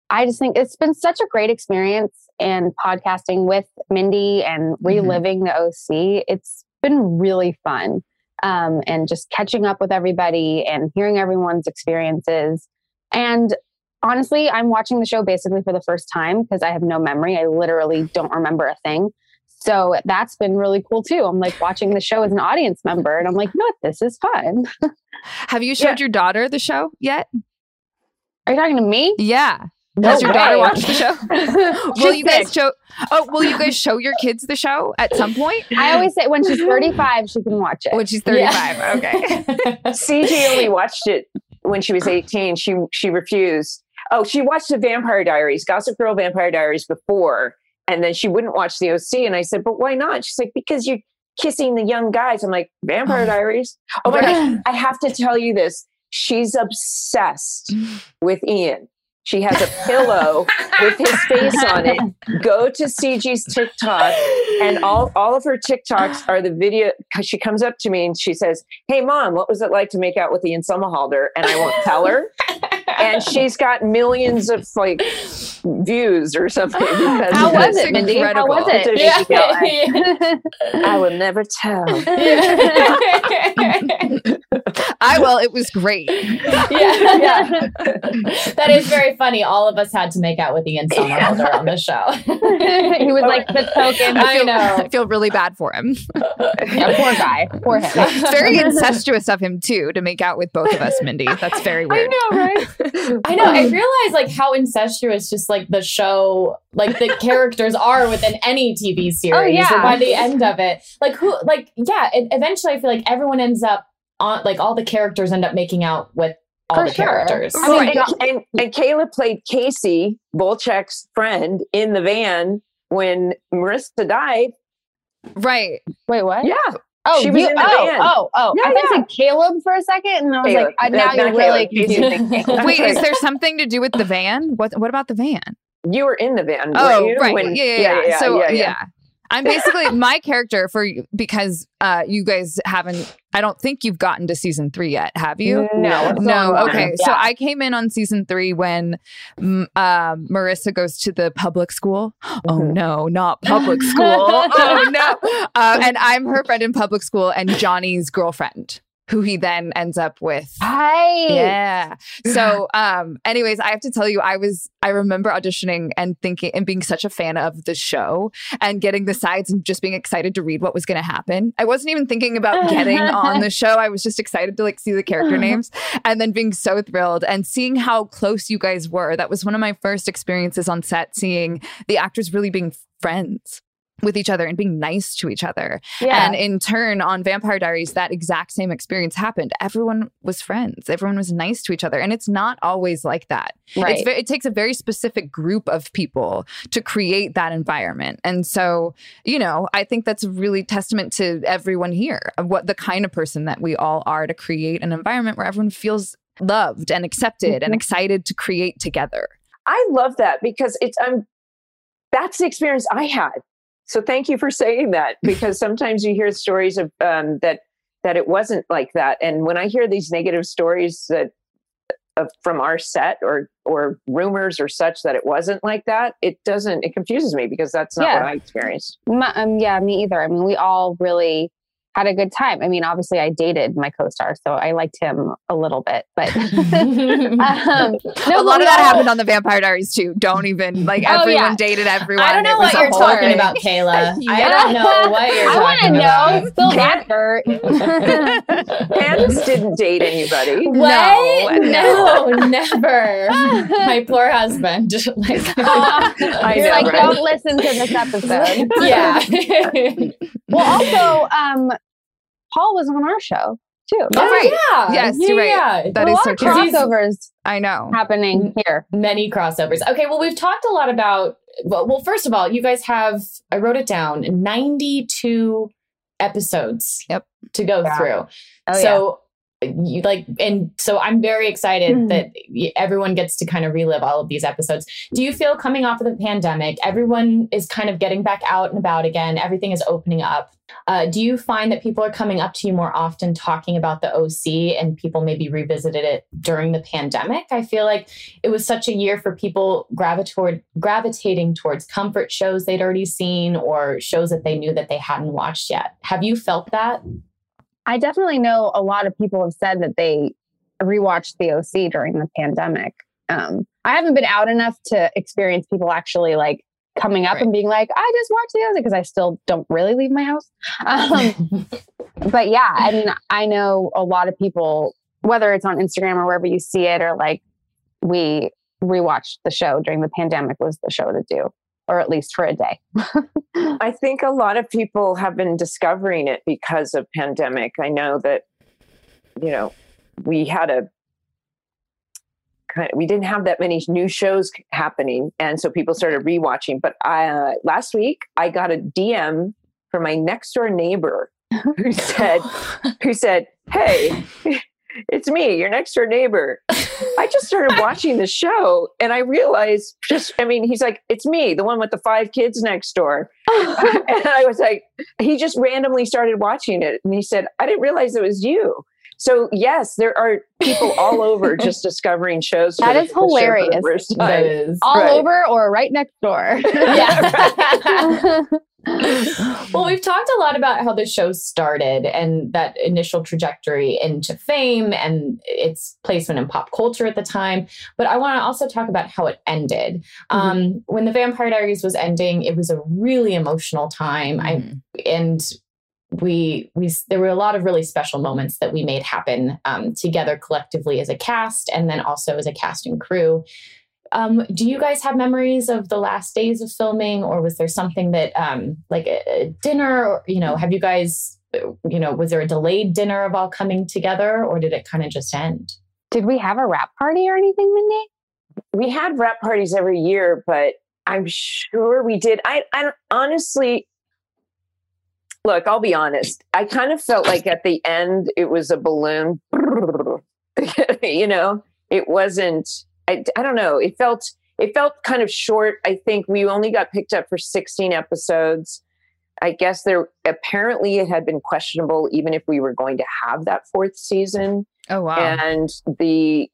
I just think it's been such a great experience and podcasting with Mindy and reliving the OC. It's been really fun um, and just catching up with everybody and hearing everyone's experiences. And honestly, I'm watching the show basically for the first time because I have no memory. I literally don't remember a thing. So that's been really cool too. I'm like watching the show as an audience member, and I'm like, you know what, this is fun. (laughs) Have you showed your daughter the show yet? Are you talking to me? Yeah. No Has your daughter way. watched the show? (laughs) will you guys show? Oh, will you guys show your kids the show at some point? I always say when she's 35, she can watch it. When she's 35. Okay. (laughs) CG only watched it when she was 18. She she refused. Oh, she watched the Vampire Diaries, Gossip Girl Vampire Diaries before, and then she wouldn't watch the OC. And I said, "But why not?" She's like, "Because you're kissing the young guys." I'm like, "Vampire oh. Diaries." Oh my (laughs) gosh! I have to tell you this. She's obsessed (laughs) with Ian. She has a pillow with his face on it. Go to CG's TikTok, and all, all of her TikToks (gasps) are the video. Because she comes up to me and she says, "Hey, mom, what was it like to make out with Ian Somerhalder?" And I won't tell her. (laughs) And she's got millions of like views or something. (laughs) Because How was it, Mindy? How was It's a it? big deal. I will never tell. (laughs) I will. It was great. yeah, yeah. (laughs) that is very funny. All of us had to make out with Ian Somerhalder on the show. he was like the token. I, feel, know. I feel really bad for him. Yeah, poor guy. Poor him. It's very incestuous of him too to make out with both of us, Mindy. That's very weird. I know, right? I know. I realize like how incestuous just like the show, like the (laughs) characters are within any TV series. Oh, yeah. By the end of it, like who, like yeah. It, eventually, I feel like everyone ends up on like all the characters end up making out with all For the sure. characters. I mean, and, and, and Kayla played Casey, Volchok's friend, in the van when Marissa died. Right. Wait, what? Yeah. Oh, She was you, in the oh, van. oh, oh, Yeah, I thought you yeah. said Caleb for a second, and I was Caleb. like, uh, No, now not you're really Caleb. confusing. Wait, is there (laughs) something to do with the van? What What about the van? You were in the van. Oh, weren't you? right. When- yeah, yeah, yeah, So yeah, I'm basically my character for because uh, you guys haven't. I don't think you've gotten to season three yet, have you? No, no. Okay, so I came in on season three when um, Marissa goes to the public school. (gasps) Oh Mm-hmm. no, not public school. (laughs) oh no, uh, and I'm her friend in public school and Johnny's girlfriend. Who he then ends up with. Hi. Yeah. So, (laughs) um, anyways, I have to tell you, I was, I remember auditioning and thinking and being such a fan of the show and getting the sides and just being excited to read what was going to happen. I wasn't even thinking about getting on the (laughs) show. I was just excited to like see the character names and then being so thrilled and seeing how close you guys were. That was one of my first experiences on set, seeing the actors really being friends with each other and being nice to each other. Yeah. And in turn, on Vampire Diaries, that exact same experience happened. Everyone was friends. Everyone was nice to each other, and it's not always like that. Right. It's ve- it takes a very specific group of people to create that environment. And so, you know, I think that's really testament to everyone here of what the kind of person that we all are to create an environment where everyone feels loved and accepted and excited to create together. I love that because it's um that's the experience I had. So thank you for saying that (laughs) because sometimes you hear stories of um, that that it wasn't like that, and when I hear these negative stories that of, from our set or or rumors or such that it wasn't like that, it doesn't. It confuses me because that's not Yeah. what I experienced. My, um, yeah, me either. I mean, we all really had a good time. I mean, obviously, I dated my co-star, so I liked him a little bit, but (laughs) (laughs) um, no, a lot we of that happened on the Vampire Diaries too. Don't even like Oh, everyone yeah. dated everyone. I don't know what you're whole talking thing. about, Kayla. (laughs) I don't know what you're I want to know. Spill that dirt. Candice didn't date anybody. What? No, No, never. My poor husband. like, I You're know, like, right? don't listen to this episode. yeah. Well, also, um, Paul was on our show too. Oh, right. yeah. Yes, yeah, you're right. yeah. That a is lot so of true. crossovers I know. happening here. Many crossovers. Okay, well, we've talked a lot about. Well, well, first of all, you guys have. I wrote it down. Ninety-two episodes. Yep. To go Yeah. through. Oh, so you like and so i'm very excited Mhm. that everyone gets to kind of relive all of these episodes. Do you feel coming off of the pandemic everyone is kind of getting back out and about again everything is opening up. Uh, do you find that people are coming up to you more often talking about the oc and people maybe revisited it during the pandemic? I feel like it was such a year for people gravitating towards comfort shows they'd already seen or shows that they knew that they hadn't watched yet. Have you felt that I definitely know a lot of people have said that they rewatched the OC during the pandemic. Um, I haven't been out enough to experience people actually like coming up Right. and being like, I just watched the other because I still don't really leave my house. Um, (laughs) but yeah, I mean, I know a lot of people, whether it's on Instagram or wherever you see it, or like we rewatched the show during the pandemic was the show to do, or at least for a day. (laughs) I think a lot of people have been discovering it because of pandemic. I know that, you know, we had a kind of, we didn't have that many new shows happening, and so people started rewatching. But I, uh, last week, I got a DM from my next door neighbor who (laughs) said, who said, "Hey." (laughs) It's me, your next door neighbor. I just started (laughs) watching the show and I realized just, I mean, he's like, it's me, the one with the five kids next door. (laughs) (laughs) and I was like, he just randomly started watching it. And he said, I didn't realize it was you. So, yes, there are people all over just discovering shows. for That the- is the show for the hilarious. first That time. is. All Right. over or right next door. Yeah. Well, we've talked a lot about how the show started and that initial trajectory into fame and its placement in pop culture at the time. But I want to also talk about how it ended. Um, when the Vampire Diaries was ending, it was a really emotional time. I and we we there were a lot of really special moments that we made happen um, together collectively as a cast and then also as a cast and crew. Um, do you guys have memories of the last days of filming, or was there something that, um, like a, a dinner, or you know, have you guys, uh, you know, was there a delayed dinner of all coming together, or did it kind of just end? Did we have a wrap party or anything, Mindy? we had wrap parties every year, but I'm sure we did. I, I honestly, look, I'll be honest. I kind of felt like at the end it was a balloon. (laughs) you know, it wasn't. I, I don't know. It felt it felt kind of short. I think we only got picked up for 16 episodes. I guess there apparently it had been questionable even if we were going to have that fourth season Oh wow. and the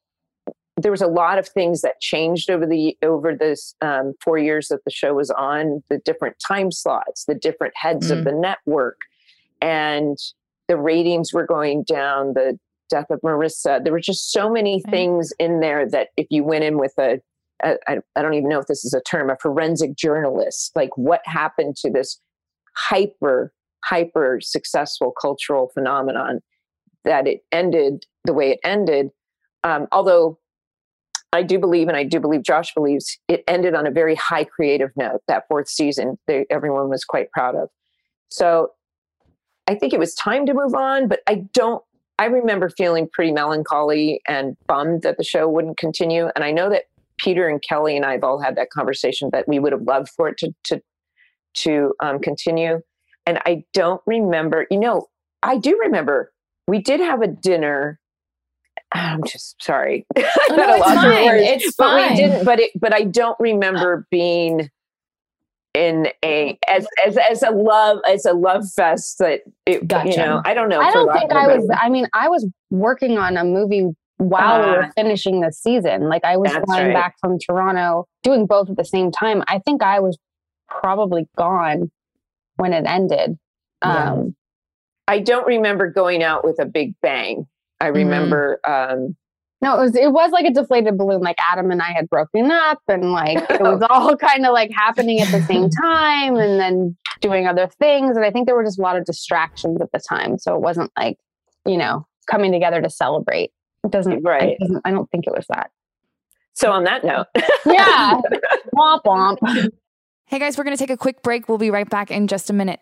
there was a lot of things that changed over the over this um, four years that the show was on the different time slots the different heads Mm. of the network and the ratings were going down the death of marissa there were just so many things in there that if you went in with a a I, I don't even know if this is a term a forensic journalist like what happened to this hyper hyper successful cultural phenomenon that it ended the way it ended. Um, although I do believe, and I do believe Josh believes, it ended on a very high creative note. That fourth season, they, everyone was quite proud of. So I think it was time to move on, but I don't. I remember feeling pretty melancholy and bummed that the show wouldn't continue. And I know that Peter and Kelly and I have all had that conversation that we would have loved for it to to to um, continue. And I don't remember. You know, I do remember we did have a dinner. I'm just sorry. (laughs) Oh, no, it's fine. words, It's but fine. we didn't. But it. But I don't remember being in a as as as a love as a love fest that it. Gotcha. You know, I don't know. I don't think I was. I mean, I was working on a movie while we were Ah. finishing the season. Like I was flying right. back from Toronto, doing both at the same time. I think I was probably gone when it ended. Yeah. Um, I don't remember going out with a big bang. I remember. um no, it was it was like a deflated balloon. Like Adam and I had broken up, and like it was (laughs) all kind of like happening at the same time, and then doing other things. And I think there were just a lot of distractions at the time, so it wasn't like you know coming together to celebrate. It doesn't. Right. It doesn't I don't think it was that. So on that note, Yeah. (laughs) womp womp. Hey guys, we're going to take a quick break. We'll be right back in just a minute.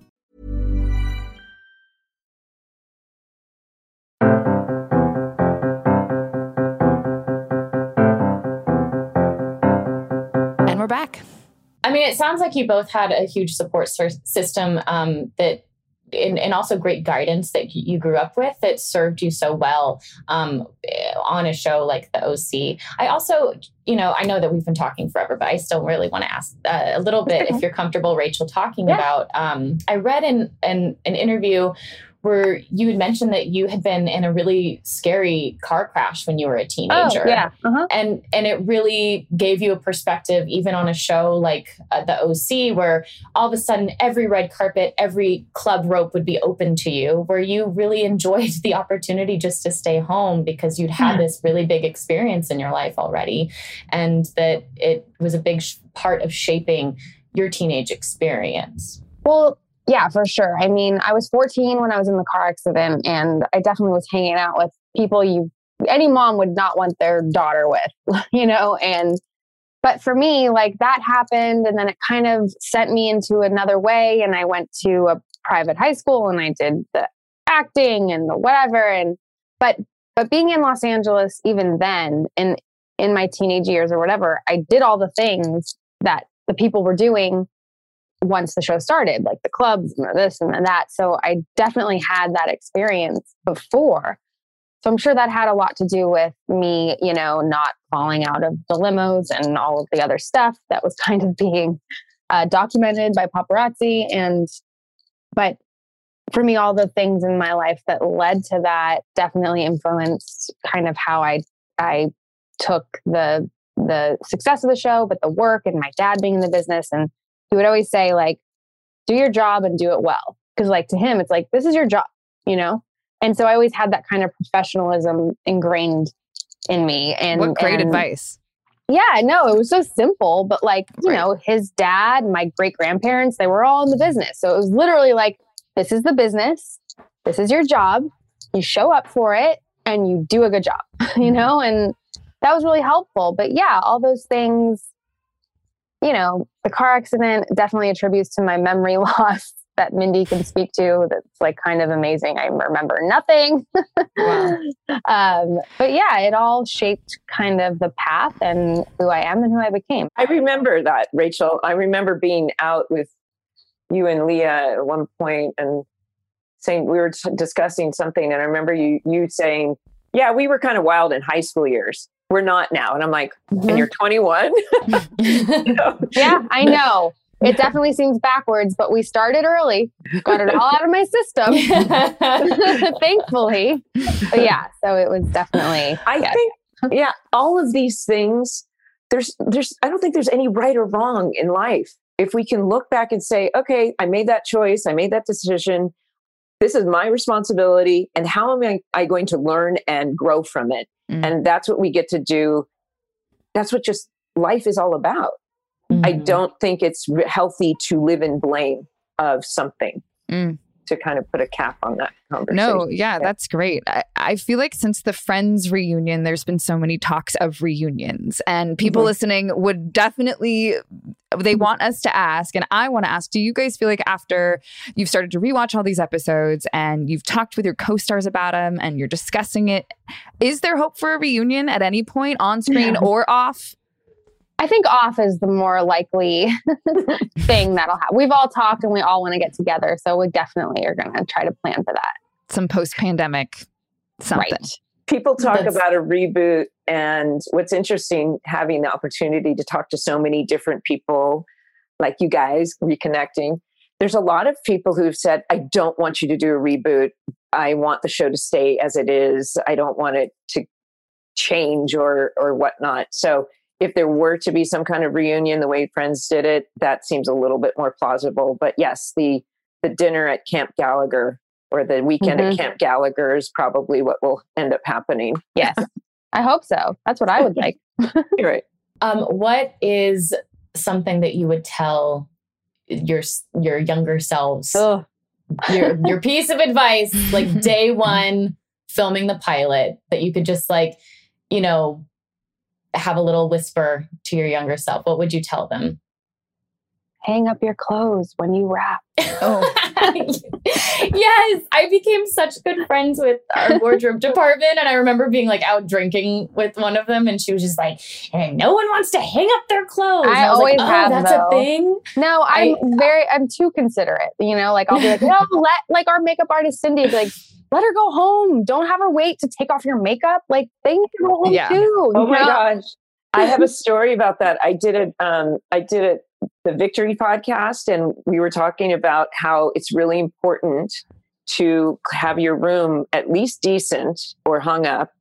Back. I mean, it sounds like you both had a huge support system um, that and, and, also great guidance that you grew up with that served you so well um, on a show like the OC. I also, you know, I know that we've been talking forever, but I still really want to ask uh, a little bit, if you're comfortable, Rachel, talking yeah. about. Um, I read in, in an interview where you had mentioned that you had been in a really scary car crash when you were a teenager. Oh, yeah. Uh-huh. And and it really gave you a perspective even on a show like uh, the OC where all of a sudden every red carpet, every club rope would be open to you where you really (laughs) enjoyed the opportunity just to stay home because you'd had hmm. this really big experience in your life already and that it was a big sh- part of shaping your teenage experience. Well, yeah, for sure. I mean, I was 14 when I was in the car accident, and I definitely was hanging out with people you any mom would not want their daughter with, (laughs) you know, and but for me, like that happened, and then it kind of sent me into another way, and I went to a private high school, and I did the acting and the whatever, and but but being in Los Angeles, even then, in in my teenage years or whatever, I did all the things that the people were doing once the show started, like the clubs and this and that. So I definitely had that experience before. So I'm sure that had a lot to do with me, you know, not falling out of the limos and all of the other stuff that was (laughs) kind of being uh, documented by paparazzi. And, but for me, all the things in my life that led to that definitely influenced kind of how I, I took the, the success of the show, but the work and my dad being in the business and he would always say like do your job and do it well. Because like to him it's like this is your job you know? And so i always had that kind of professionalism ingrained in me and what great and, advice. Yeah no it was so simple but like you right. know his dad my great grandparents they were all in the business. So it was literally like this is the business. This is your job. You show up for it and you do a good job (laughs) you know? And that was really helpful. But yeah all those things you know, the car accident definitely attributes to my memory (laughs) loss that Mindy can speak to. That's like kind of amazing. I remember nothing. Wow. (laughs) um, but yeah, it all shaped kind of the path and who I am and who I became. I remember that, Rachel. I remember being out with you and Leah at one point and saying we were t- discussing something, and I remember you you saying, "Yeah, we were kind of wild in high school years." We're not now. And I'm like, mm-hmm. and you're 21? you know? Yeah, (laughs) I know. It definitely seems backwards, but we started early, got it all out of my system, (laughs) thankfully. But yeah, so it was definitely. I yeah. think, yeah, all of these things. There's, there's. I don't think there's any right or wrong in life. If we can look back and say, okay, I made that choice, I made that decision. This is my responsibility, and how am I, I going to learn and grow from it? Mm. And that's what we get to do. That's what just life is all about. Mm. I don't think it's healthy to live in blame of something. Mm to kind of put a cap on that conversation. No, yeah, that's great. I, I, feel like since the Friends reunion, there's been so many talks of reunions, and people mm-hmm. listening would definitely they want us to ask, and I want to ask: Do you guys feel like after you've started to rewatch all these episodes and you've talked with your co-stars about them and you're discussing it, is there hope for a reunion at any point on screen yeah. or off? I think off is the more likely (laughs) thing that'll happen. We've all talked and we all want to get together. So we definitely are going to try to plan for that. Some post pandemic something. Right. People talk That's... about a reboot. And what's interesting, having the opportunity to talk to so many different people like you guys reconnecting. There's a lot of people who've said, I don't want you to do a reboot. I want the show to stay as it is. I don't want it to change or or whatnot. So if there were to be some kind of reunion the way Friends did it, that seems a little bit more plausible. But yes, the the dinner at Camp Gallagher or the weekend Mhm. at Camp Gallagher is probably what will end up happening. (laughs) Yes. I hope so. That's what I would like. (laughs) You're right. Um, what is something that you would tell your your younger selves? Ugh. Your (laughs) your piece of advice, like day one, filming the pilot, that you could just like, you know, have a little whisper to your younger self. What would you tell them? Hang up your clothes when you wrap. Oh, (laughs) yes, I became such good friends with our wardrobe (laughs) department, and I remember being like out drinking with one of them, and she was just like, "And no one wants to hang up their clothes." And I was always like, oh, have, That's though. a thing. No, I'm very, I'm too considerate. You know, like I'll be like, (laughs) no, let like our makeup artist Cindy be like, let her go home. Don't have her wait to take off your makeup. Like they need to go home Yeah. too. Oh my know? gosh. I have a story about that. I did it. Um, I did it the Victory podcast, and we were talking about how it's really important to have your room at least decent or hung up,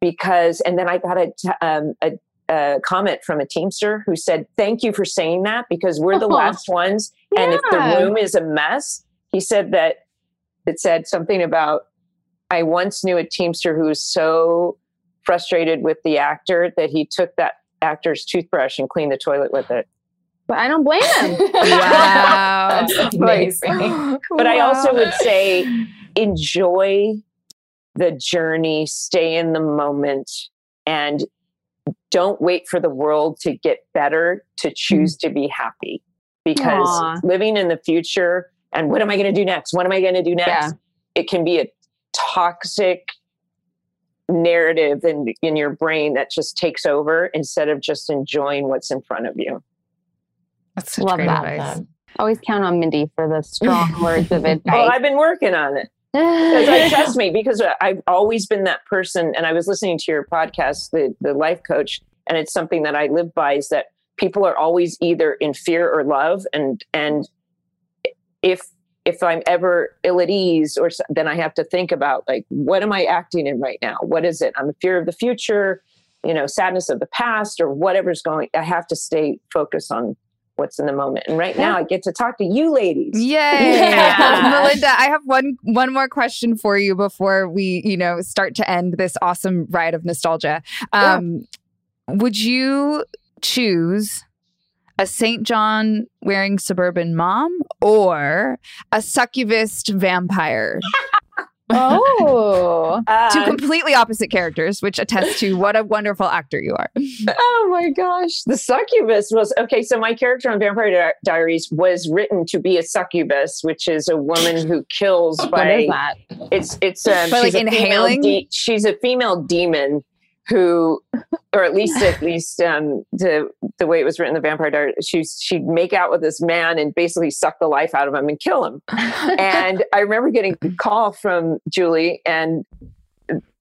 because. And then I got a t- um, a, a comment from a Teamster who said, "Thank you for saying that because we're the (laughs) Oh, last ones, and if the room is a mess." He said that it said something about. I once knew a Teamster who was so frustrated with the actor that he took that actor's toothbrush and cleaned the toilet with it. But I don't blame him. (laughs) wow. That's (laughs) amazing. (laughs) But I also would say enjoy the journey, stay in the moment, and don't wait for the world to get better to choose to be happy. Because Aw. living in the future and what am I going to do next? What am I going to do next? Yeah. It can be a toxic narrative in in your brain that just takes over instead of just enjoying what's in front of you. That's such Love great that. advice. Always count on Mindy for the strong (laughs) words of advice. Well. I've been working on it. (laughs) Because I trust me, because I've always been that person. And I was listening to your podcast, the the life coach, and it's something that I live by is that people are always either in fear or love, and and if if I'm ever ill at ease, or then I have to think about like what am I acting in right now? What is it? I'm in fear of the future, you know, sadness of the past, or whatever's going. I have to stay focused on what's in the moment. And right now, I get to talk to you ladies. Yay. Yeah. (laughs) Melinda, I have one one more question for you before we, you know, start to end this awesome ride of nostalgia. Um would you choose a St. John wearing suburban mom or a succubus vampire? (laughs) oh, (laughs) Two Uh, completely opposite characters, which attest to what a wonderful actor you are. (laughs) Oh my gosh. The succubus was okay. So, my character on Vampire Di- Diaries was written to be a succubus, which is a woman who kills by. what is that? It's, it's, um, By, she's like, inhaling? de- she's a female demon who, or at least, at least, um, the, the way it was written in the Vampire Diaries, she's, she'd make out with this man and basically suck the life out of him and kill him. and (laughs) I remember getting a call from Julie and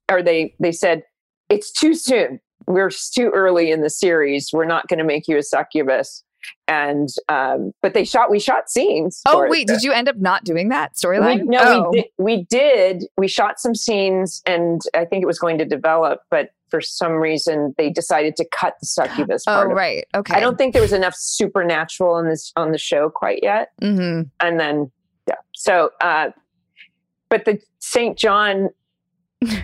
or they they said it's too soon. We're too early in the series. We're not going to make you a succubus. And um, but they shot we shot scenes. Oh wait, did you end up not doing that storyline? no, oh. we did. We did. We shot some scenes, and I think it was going to develop, but for some reason they decided to cut the succubus (gasps) Oh right. Okay. I don't think there was enough supernatural in this on the show quite yet hmm and then yeah so uh but the st john no,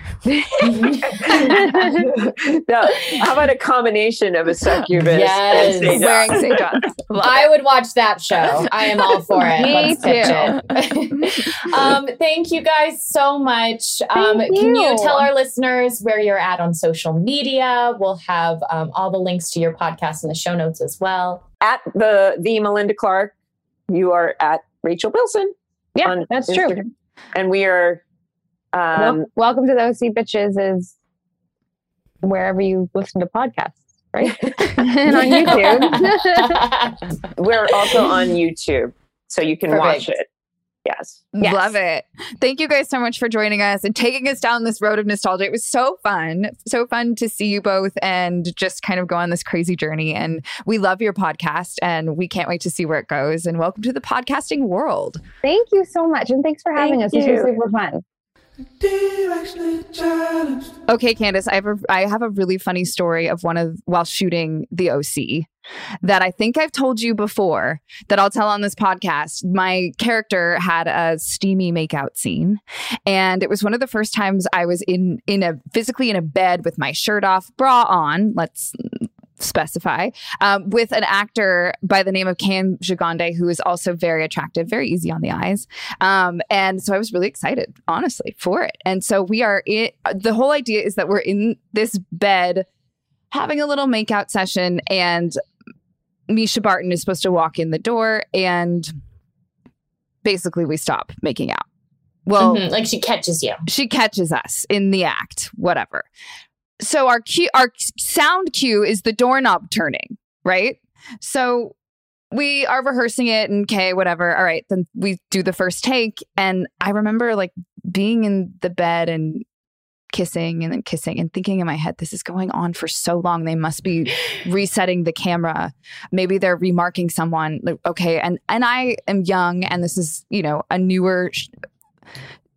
how about a combination of a succubus Yes. and St. John? Wearing St. John's. Love I would watch that show. I am all for it. Me Let's pitch it. (laughs) um, thank you guys so much. Um, Thank Can you you. tell our listeners where you're at on social media? We'll have um, all the links to your podcast in the show notes as well. at the the melinda clarke you are at rachel Bilson. Yeah, on that's true. And we are um Wel- welcome to the OC Bitches is wherever you listen to podcasts, right? (laughs) (laughs) and on YouTube. (laughs) we're also on youtube so you can watch it Yes. Yes. Love it. Thank you guys so much for joining us and taking us down this road of nostalgia. It was so fun. So fun to see you both and just kind of go on this crazy journey. And we love your podcast and we can't wait to see where it goes. And welcome to the podcasting world. Thank you so much. And thanks for having Thank us. This was super fun. Okay, Candice, I have a, I have a really funny story of one of while shooting the OC that I think I've told you before that I'll tell on this podcast. My character had a steamy makeout scene and it was one of the first times I was in in a physically in a bed with my shirt off, bra on, let's specify, um, with an actor by the name of Cam Gigandet, who is also very attractive, very easy on the eyes. Um, and so I was really excited, honestly, for it. And so we are in the whole idea is that we're in this bed having a little makeout session, and Mischa Barton is supposed to walk in the door, and basically we stop making out. Well, Mhm, like she catches you. she catches us in the act, whatever. So our cue, our sound cue is the doorknob turning, right? So we are rehearsing it and okay, whatever. All right, then we do the first take, and I remember like being in the bed and kissing and then kissing and thinking in my head, this is going on for so long. They must be resetting the camera. Maybe they're remarking someone. Like, okay, and and I am young, and this is you know a newer sh-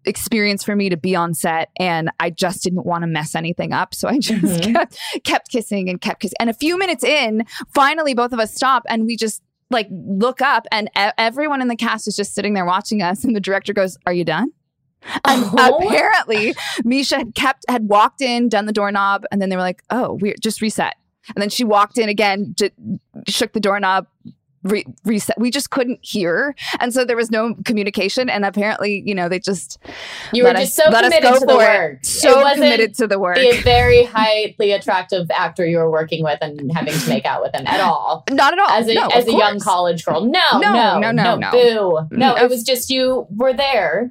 experience for me to be on set and I just didn't want to mess anything up so I just Mhm. (laughs) kept kept kissing and kept kissing and a few minutes in finally both of us stop and we just like look up and e- everyone in the cast is just sitting there watching us and the director goes are you done and Oh. apparently Mischa had kept had walked in done the doorknob and then they were like oh we just reset and then she walked in again j- shook the doorknob re- reset we just couldn't hear and so there was no communication and apparently you know they just You were just us- so committed to the work. so committed to the work The very highly attractive actor you were working with and having to make out with him at all. (laughs) not at all As a no, as a young college girl. No, No, no, no, no, no. Boo. No, it was just you were there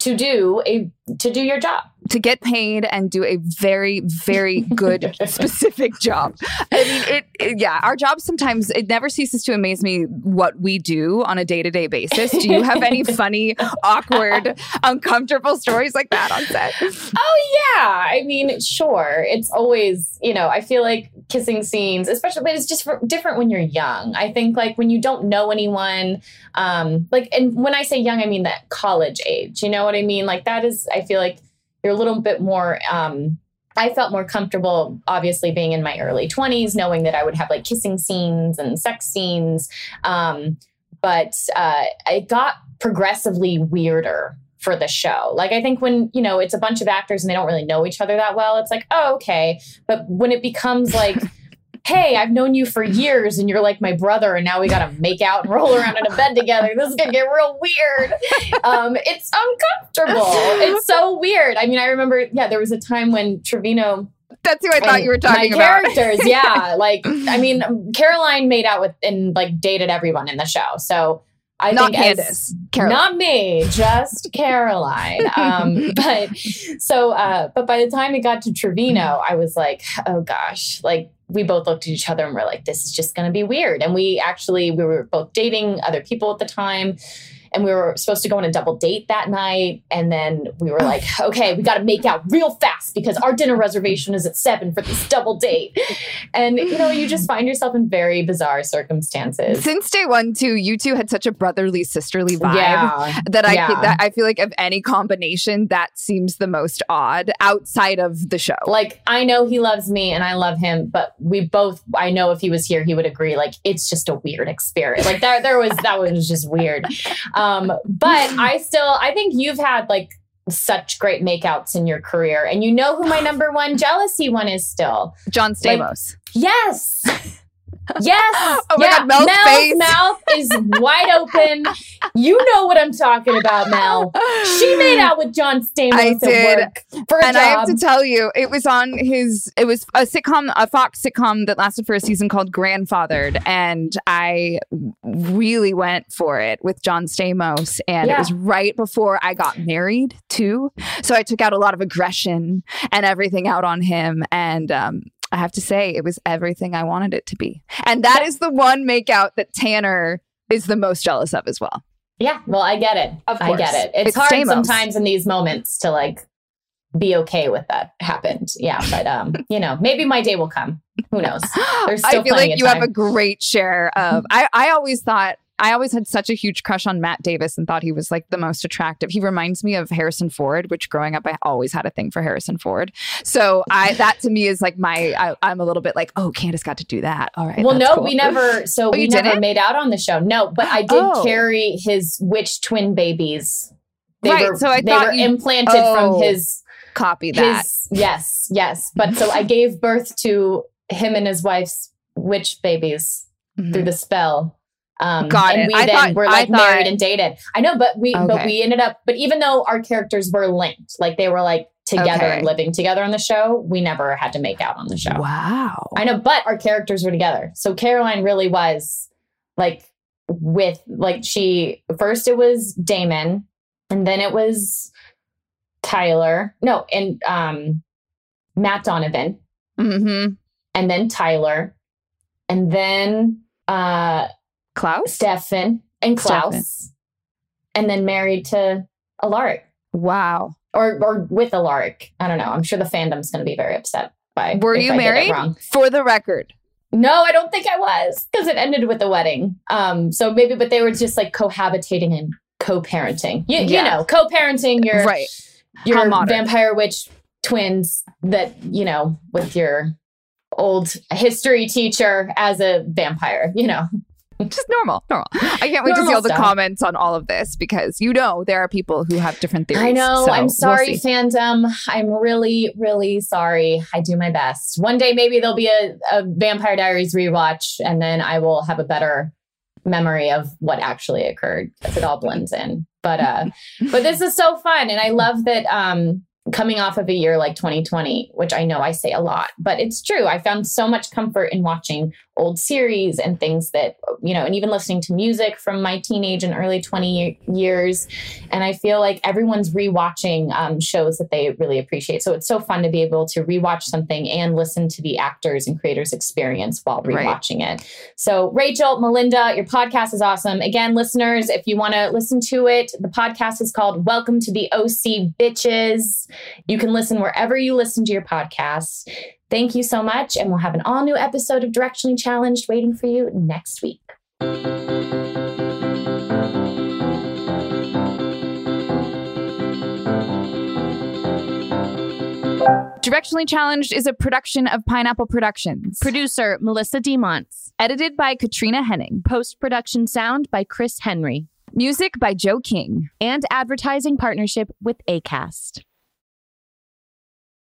to do a to do your job. To get paid and do a very very good (laughs) specific job i mean it, it- yeah our job sometimes it never ceases to amaze me what we do on a day-to-day basis do you have any (laughs) funny awkward uncomfortable stories like that on set Oh yeah, I mean, sure. It's always, you know, I feel like kissing scenes, especially, but it's just for, different when you're young. I think like when you don't know anyone, um, like, and when I say young, I mean that college age. You know what I mean? Like that is, I feel like you're a little bit more. Um, I felt more comfortable, obviously, being in my early 20s, knowing that I would have like kissing scenes and sex scenes. Um, but uh, it got progressively weirder for the show. Like, I think when, you know, it's a bunch of actors and they don't really know each other that well, it's like, oh, okay. But when it becomes like, (laughs) hey, I've known you for years and you're like my brother, and now we got to make out and roll around in a bed together. This is going to get real weird. Um, it's uncomfortable. It's so weird. I mean, I remember, yeah, there was a time when Trevino that's who i thought you were talking my about characters (laughs) yeah like i mean caroline made out with and like dated everyone in the show so i Not think Candice, Caroline. not me just caroline. Um (laughs) but so uh but by the time it got to trevino i was like oh gosh like we both looked at each other and we're like this is just going to be weird. And we actually we were both dating other people at the time and we were supposed to go on a double date that night and then we were like okay we got to make out real fast because our dinner reservation is at seven for this double date and you know you just find yourself in very bizarre circumstances since day one too you two had such a brotherly sisterly vibe Yeah. that i Yeah. that i feel like of any combination that seems the most odd outside of the show like I know he loves me and I love him, but we both I know if he was here he would agree like it's just a weird experience. Like there there was that was just weird. Um Um, but I still I think you've had like such great makeouts in your career and you know who my number one jealousy one is still. john Like, stamos Yes. (laughs) Yes. (laughs) Oh my yeah. God, Mel's face. mouth is wide (laughs) open. You know what I'm talking about, Mel. She made out with John Stamos I did. work for a and job. I have to tell you, it was on his. It was a sitcom, a Fox sitcom that lasted for a season called Grandfathered, and I really went for it with John Stamos, and Yeah. it was right before I got married too. So I took out a lot of aggression and everything out on him, and um, I have to say, it was everything I wanted it to be. And that is the one makeout that Tanner is the most jealous of as well. Yeah, well, I get it. Of course. I get it. It's, It's hard Stamos. sometimes in these moments to like be okay with that happened. Yeah, but um, (laughs) you know, maybe my day will come. Who knows? (gasps) There's still I feel like you have a great share of. (laughs) I, I always thought. I always had such a huge crush on Matt Davis and thought he was like the most attractive. He reminds me of Harrison Ford, which growing up I always had a thing for Harrison Ford. So I that to me is like my I, I'm a little bit like oh Candice got to do that. All right. well, no, cool. we never. So Oh, we never didn't? made out on the show. No, but I did Oh. carry his witch twin babies. They Right, were, so I they thought were you- implanted Oh, from his copy that. his yes, yes. But so I gave birth to him and his wife's witch babies mm-hmm. through the spell. Um. Got and it. we I then thought- were I like thought- married and dated. I know, but we but we ended up. But even though our characters were linked, like they were like together Okay. living together on the show, we never had to make out on the show. Wow. I know, but our characters were together. So Caroline really was like with like she first it was Damon and then it was Tyler. No, and um Matt Donovan Mm-hmm. and then Tyler and then uh Klaus? Stefan and Klaus Stefan. and then married to Alaric Wow. or or with Alaric. I don't know. I'm sure the fandom's going to be very upset by Were you I married? For the record. No, I don't think I was because it ended with the wedding. Um, so maybe, but they were just like cohabitating and co-parenting. You, you know, co-parenting your Right. Your vampire witch twins that you know with your old history teacher as a vampire. You know, Just normal, normal. I can't wait to see Normal all the stuff. comments on all of this because you know there are people who have different theories. I know. So I'm we'll sorry, fandom. I'm really, really sorry. I do my best. One day, maybe there'll be a, a Vampire Diaries rewatch, and then I will have a better memory of what actually occurred because it all blends in. But uh, (laughs) but this is so fun, and I love that. Um, coming off of a year like 2020, which I know I say a lot, but it's true. I found so much comfort in watching old series and things that, you know, and even listening to music from my teenage and early 20 years. And I feel like everyone's rewatching um, shows that they really appreciate. So it's so fun to be able to rewatch something and listen to the actors and creators' experience while Right. rewatching it. So, Rachel, Melinda, your podcast is awesome. Again, listeners, if you want to listen to it, the podcast is called Welcome to the OC Bitches. You can listen wherever you listen to your podcasts. Thank you so much. And we'll have an all new episode of Directionally Challenged waiting for you next week. Directionally Challenged is a production of Pineapple Productions. Producer Melissa DeMonts. Edited by Katrina Henning. Post production sound by Chris Henry. Music by Joe King. And advertising partnership with ACAST.